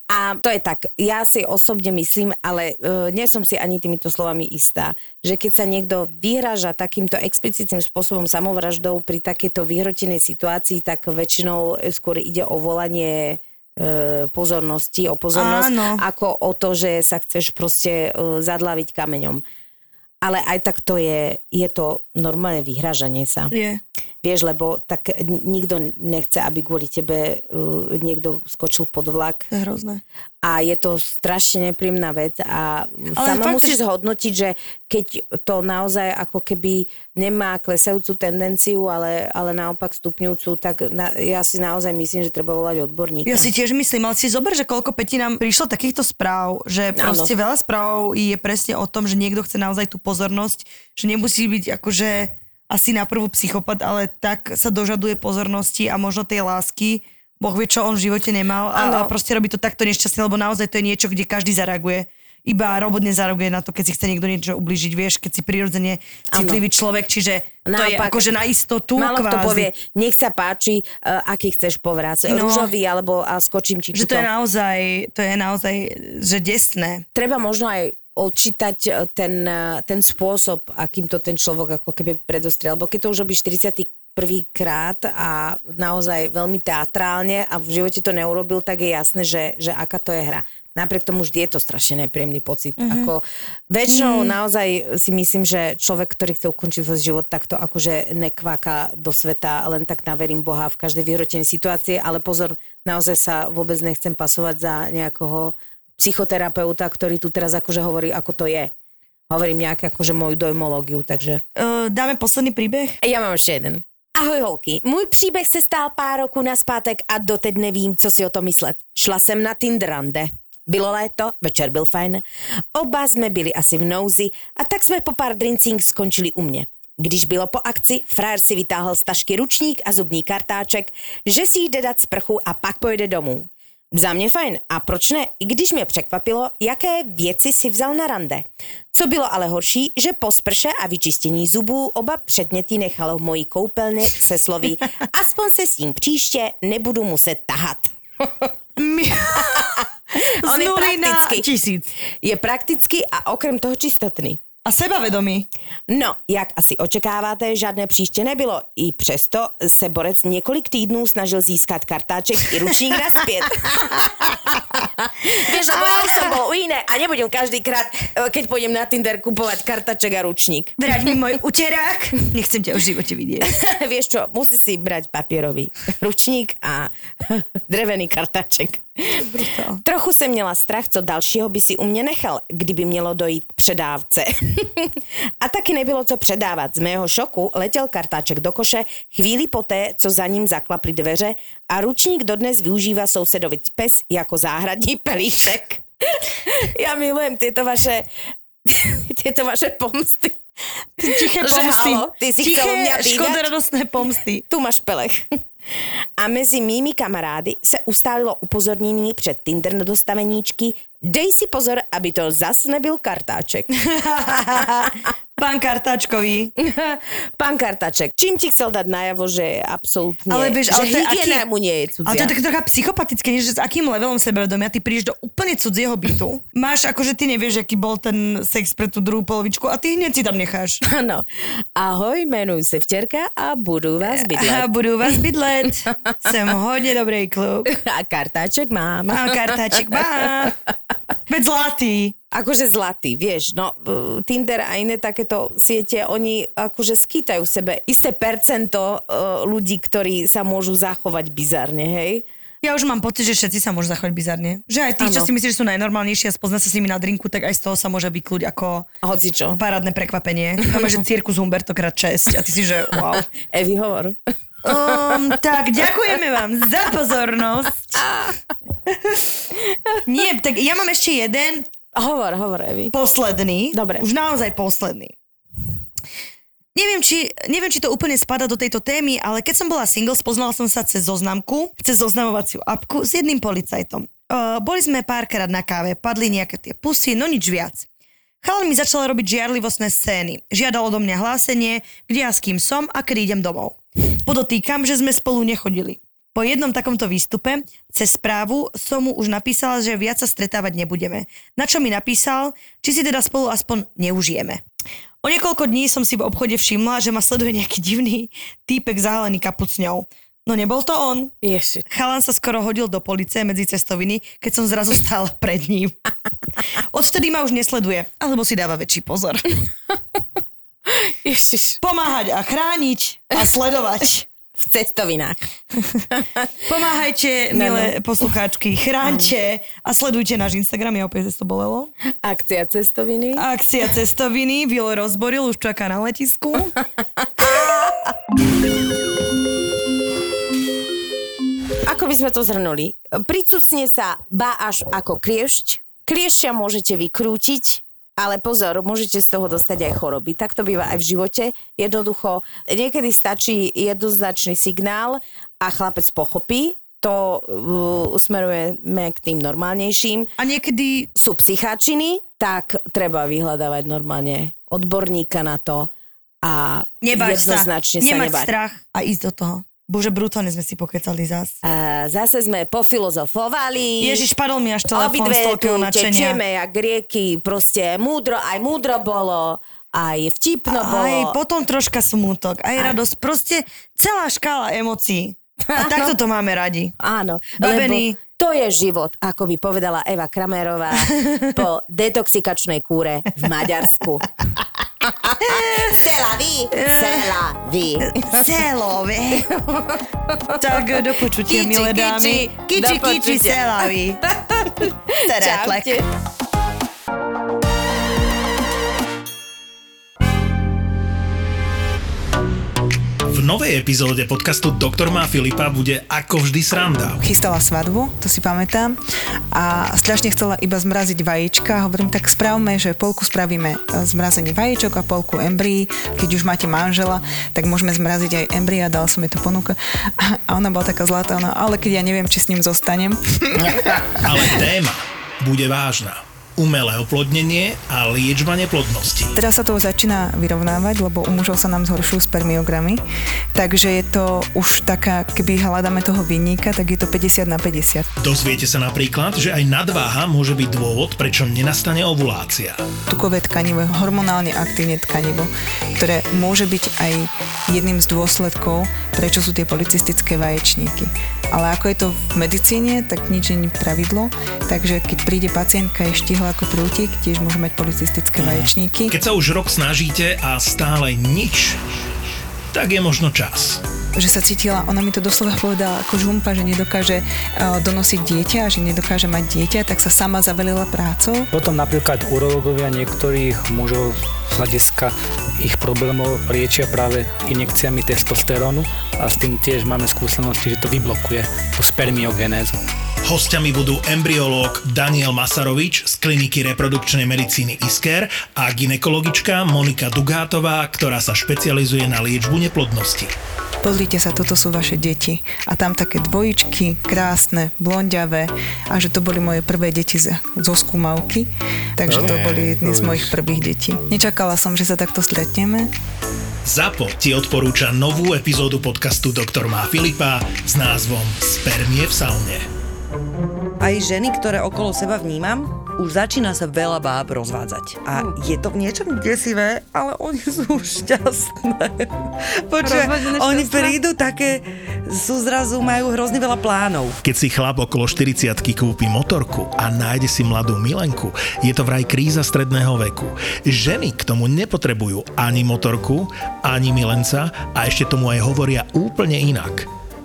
a to je tak, ja si osobne myslím, ale uh, nie som si ani týmito slovami istá, že keď sa niekto vyhraža takýmto explicitným spôsobom samovraždou pri takejto vyhrotenej situácii, tak väčšinou skôr ide o volanie e, pozornosti, o pozornosť, Áno. ako o to, že sa chceš proste e, zadlaviť kameňom ale aj tak to je, je to normálne vyhražanie sa. Je. Vieš, lebo tak nikto nechce, aby kvôli tebe uh, niekto skočil pod vlak. To je hrozné. A je to strašne nepríjemná vec a Ale sama fakt, musíš zhodnotiť, že keď to naozaj ako keby nemá klesajúcu tendenciu, ale, ale naopak stupňujúcu, tak na, ja si naozaj myslím, že treba volať odborníka. Ja si tiež myslím, ale si zober, že koľko petí nám prišlo takýchto správ, že proste ano. veľa správ je presne o tom, že niekto chce naozaj tú pozornosť, že nemusí byť akože asi na prvú psychopat, ale tak sa dožaduje pozornosti a možno tej lásky. Boh vie, čo on v živote nemal a, a proste robí to takto nešťastne, lebo naozaj to je niečo, kde každý zareaguje. Iba robot nezareaguje na to, keď si chce niekto niečo ubližiť, vieš, keď si prirodzene citlivý ano. človek, čiže to Naopak, je akože na istotu Málo kto povie, nech sa páči, uh, aký chceš povraz, no, rúžový alebo a skočím ti Že to je naozaj, to je naozaj, že desné. Treba možno aj odčítať e, ten, e, ten spôsob, akým to ten človek ako keby predostriel. Lebo keď to už robíš 40 prvýkrát a naozaj veľmi teatrálne a v živote to neurobil, tak je jasné, že, že aká to je hra. Napriek tomu vždy je to strašne nepríjemný pocit. Mm-hmm. Ako, väčšinou mm. naozaj si myslím, že človek, ktorý chce ukončiť svoj život, takto akože nekváka do sveta, len tak naverím Boha v každej vyhrotenej situácii, ale pozor, naozaj sa vôbec nechcem pasovať za nejakého psychoterapeuta, ktorý tu teraz akože hovorí, ako to je. Hovorím nejaké akože moju dojmológiu, takže... Uh, dáme posledný príbeh? Ja mám ešte jeden. Ahoj holky, můj příběh se stál pár roku naspátek a doteď nevím, co si o to myslet. Šla jsem na Tinderande. Bylo léto, večer byl fajn. Oba jsme byli asi v nouzi a tak jsme po pár drincing skončili u mě. Když bylo po akci, frajer si vytáhl z tašky ručník a zubní kartáček, že si jde dát sprchu a pak pojede domů. Za mě fajn. A proč ne? I když mě překvapilo, jaké věci si vzal na rande. Co bylo ale horší, že po sprše a vyčištění zubů oba předměty nechal v mojí koupelně se slovy aspoň se s tím příště nebudu muset tahat. On je praktický. tisíc. Je praktický a okrem toho čistotný. A sebavedomý. No, jak asi očekáváte, žádné příště nebylo. I přesto se borec několik týdnů snažil získat kartáček i ručník naspět. Vieš, lebo ja už som bol u iné a nebudem každýkrát, eh, keď pôjdem na Tinder, kupovať kartaček a ručník. Vrať mi môj uterák. Nechcem ťa v živote vidieť. Vieš čo, musí si brať papierový ručník a drevený kartaček. Brutál. Trochu jsem měla strach, co dalšího by si u mě nechal, kdyby mělo dojít k předávce. a taky nebylo co předávat. Z mého šoku letěl kartáček do koše chvíli poté, co za ním zaklaply dveře a ručník dodnes využívá sousedovic pes jako záhradní pelíšek. Já milujem tieto vaše, tieto vaše pomsty. Tiché Že pomsty. halo, ty si mňa Tiché, bývať? škodoradostné pomsty. Tu máš pelech. A mezi mými kamarády se ustálilo upozornění před Tinder na dostaveníčky dej si pozor, aby to zas nebyl kartáček. Pán Kartáčkový. Pán kartáček, čím ti chcel dať najavo, že absolútne, Ale vieš, že ale je hygiena aký- mu nie je cudzia. Ale to je tak trocha psychopatické, nie, že s akým levelom sebavedomia ty prídeš do úplne cudzieho bytu. Máš akože ty nevieš, aký bol ten sex pre tú druhú polovičku a ty hneď si tam necháš. Áno. Ahoj, menuj se Včerka a budu vás A bydlet. budú vás bydlet. Som hodne dobrý kluk. A kartáček mám. A kartáček má. Veď zlatý. Akože zlatý, vieš, no Tinder a iné takéto siete, oni akože skýtajú v sebe isté percento uh, ľudí, ktorí sa môžu zachovať bizarne, hej? Ja už mám pocit, že všetci sa môžu zachovať bizarne. Že aj tí, čo Áno. si myslíš, že sú najnormálnejší a spozna sa s nimi na drinku, tak aj z toho sa môže vykľúť ako Hoci čo. parádne prekvapenie. Máme, že cirkus Humberto krát 6 a ty si, že wow. Evi, hovor. Um, tak, ďakujeme vám za pozornosť. Nie, tak ja mám ešte jeden Hovor, hovor, Evi. posledný. Dobre. Už naozaj posledný. Neviem či, neviem, či to úplne spada do tejto témy, ale keď som bola single, spoznala som sa cez zoznamku, cez zoznamovaciu apku s jedným policajtom. Uh, boli sme párkrát na káve, padli nejaké tie pusy, no nič viac. Chalan mi začal robiť žiarlivostné scény. Žiadal odo mňa hlásenie, kde a s kým som a kedy idem domov. Podotýkam, že sme spolu nechodili. Po jednom takomto výstupe cez správu som mu už napísala, že viac sa stretávať nebudeme. Na čo mi napísal, či si teda spolu aspoň neužijeme. O niekoľko dní som si v obchode všimla, že ma sleduje nejaký divný týpek zahalený kapucňou. No nebol to on. Ješi. Chalan sa skoro hodil do policie medzi cestoviny, keď som zrazu stála pred ním. Odvtedy ma už nesleduje, alebo si dáva väčší pozor. Ježiš. Pomáhať a chrániť a sledovať. V cestovinách. Pomáhajte, No, milé poslucháčky, chránte a sledujte náš Instagram, ja opäť to bolelo. Akcia cestoviny. Akcia cestoviny, Vilo rozboril, už čaká na letisku. Ako by sme to zhrnuli? Pricusne sa ba až ako kliešť. Kliešťa môžete vykrútiť, ale pozor, môžete z toho dostať aj choroby. Tak to býva aj v živote. Jednoducho, niekedy stačí jednoznačný signál a chlapec pochopí. To uh, smerujeme k tým normálnejším. A niekedy Sú psycháčiny, tak treba vyhľadávať normálne odborníka na to a nebáť sa, jednoznačne sa, nemať nebáť. strach a ísť do toho. Bože, brutálne sme si pokecali zas. A zase sme pofilozofovali. Ježiš, padol mi až telefón z Obidve toľkého nadšenia. tečieme jak rieky, proste múdro, aj múdro bolo, aj vtipno bolo. Aj potom troška smútok, aj radosť, proste celá škála emócií. A takto to máme radi. Áno, Babený. lebo to je život, ako by povedala Eva Kramerová po detoxikačnej kúre v Maďarsku. Cela vy, cela vy. Celové. tak do počutia, Kiči, milé dámy. kiči, Kiči, kiči, celavý. Teretlek. Čaute. V novej epizóde podcastu Doktor má Filipa bude ako vždy sranda. Chystala svadbu, to si pamätám, a strašne chcela iba zmraziť vajíčka. Hovorím, tak spravme, že polku spravíme zmrazenie vajíčok a polku embryí. Keď už máte manžela, tak môžeme zmraziť aj embryí a dal som jej to ponuka. A ona bola taká zlatá, ona, ale keď ja neviem, či s ním zostanem. Ale téma bude vážna umelé oplodnenie a liečba neplodnosti. Teraz sa to začína vyrovnávať, lebo u mužov sa nám zhoršujú spermiogramy, takže je to už taká, keby hľadáme toho vinníka, tak je to 50 na 50. Dozviete sa napríklad, že aj nadváha môže byť dôvod, prečo nenastane ovulácia. Tukové tkanivo je hormonálne aktívne tkanivo, ktoré môže byť aj jedným z dôsledkov, prečo sú tie policistické vaječníky. Ale ako je to v medicíne, tak nič nie pravidlo, takže keď príde pacientka je štihla ako prútik, tiež môže mať policistické Mhm. vaječníky. Keď sa už rok snažíte a stále nič, tak je možno čas. Že sa cítila, ona mi to doslova povedala ako žumpa, že nedokáže uh, donosiť dieťa a že nedokáže mať dieťa, tak sa sama zavelila prácou. Potom napríklad urológovia niektorých mužov z hľadiska ich problémov liečia práve injekciami testosterónu a s tým tiež máme skúsenosti, že to vyblokuje tú spermiogenézu. Hostiami budú embryológ Daniel Masarovič z kliniky reprodukčnej medicíny Isker a ginekologička Monika Dugátová, ktorá sa špecializuje na liečbu neplodnosti. Pozrite sa, toto sú vaše deti. A tam také dvojičky, krásne, blondiavé. A že to boli moje prvé deti z- zo skúmavky. Takže to Nie, boli jedny z mojich prvých detí. Nečakala som, že sa takto stretneme. ZAPO ti odporúča novú epizódu podcastu Doktor má Filipa s názvom Spermie v saune. Aj ženy, ktoré okolo seba vnímam, už začína sa veľa báb rozvádzať. A je to v niečom desivé, ale oni sú šťastné. Rozvedené oni prídu také, sú zrazu, majú hrozne veľa plánov. Keď si chlap okolo 40 kúpi motorku a nájde si mladú milenku, je to vraj kríza stredného veku. Ženy k tomu nepotrebujú ani motorku, ani milenca a ešte tomu aj hovoria úplne inak.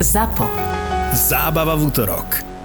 ZAPO. Zábava v útorok.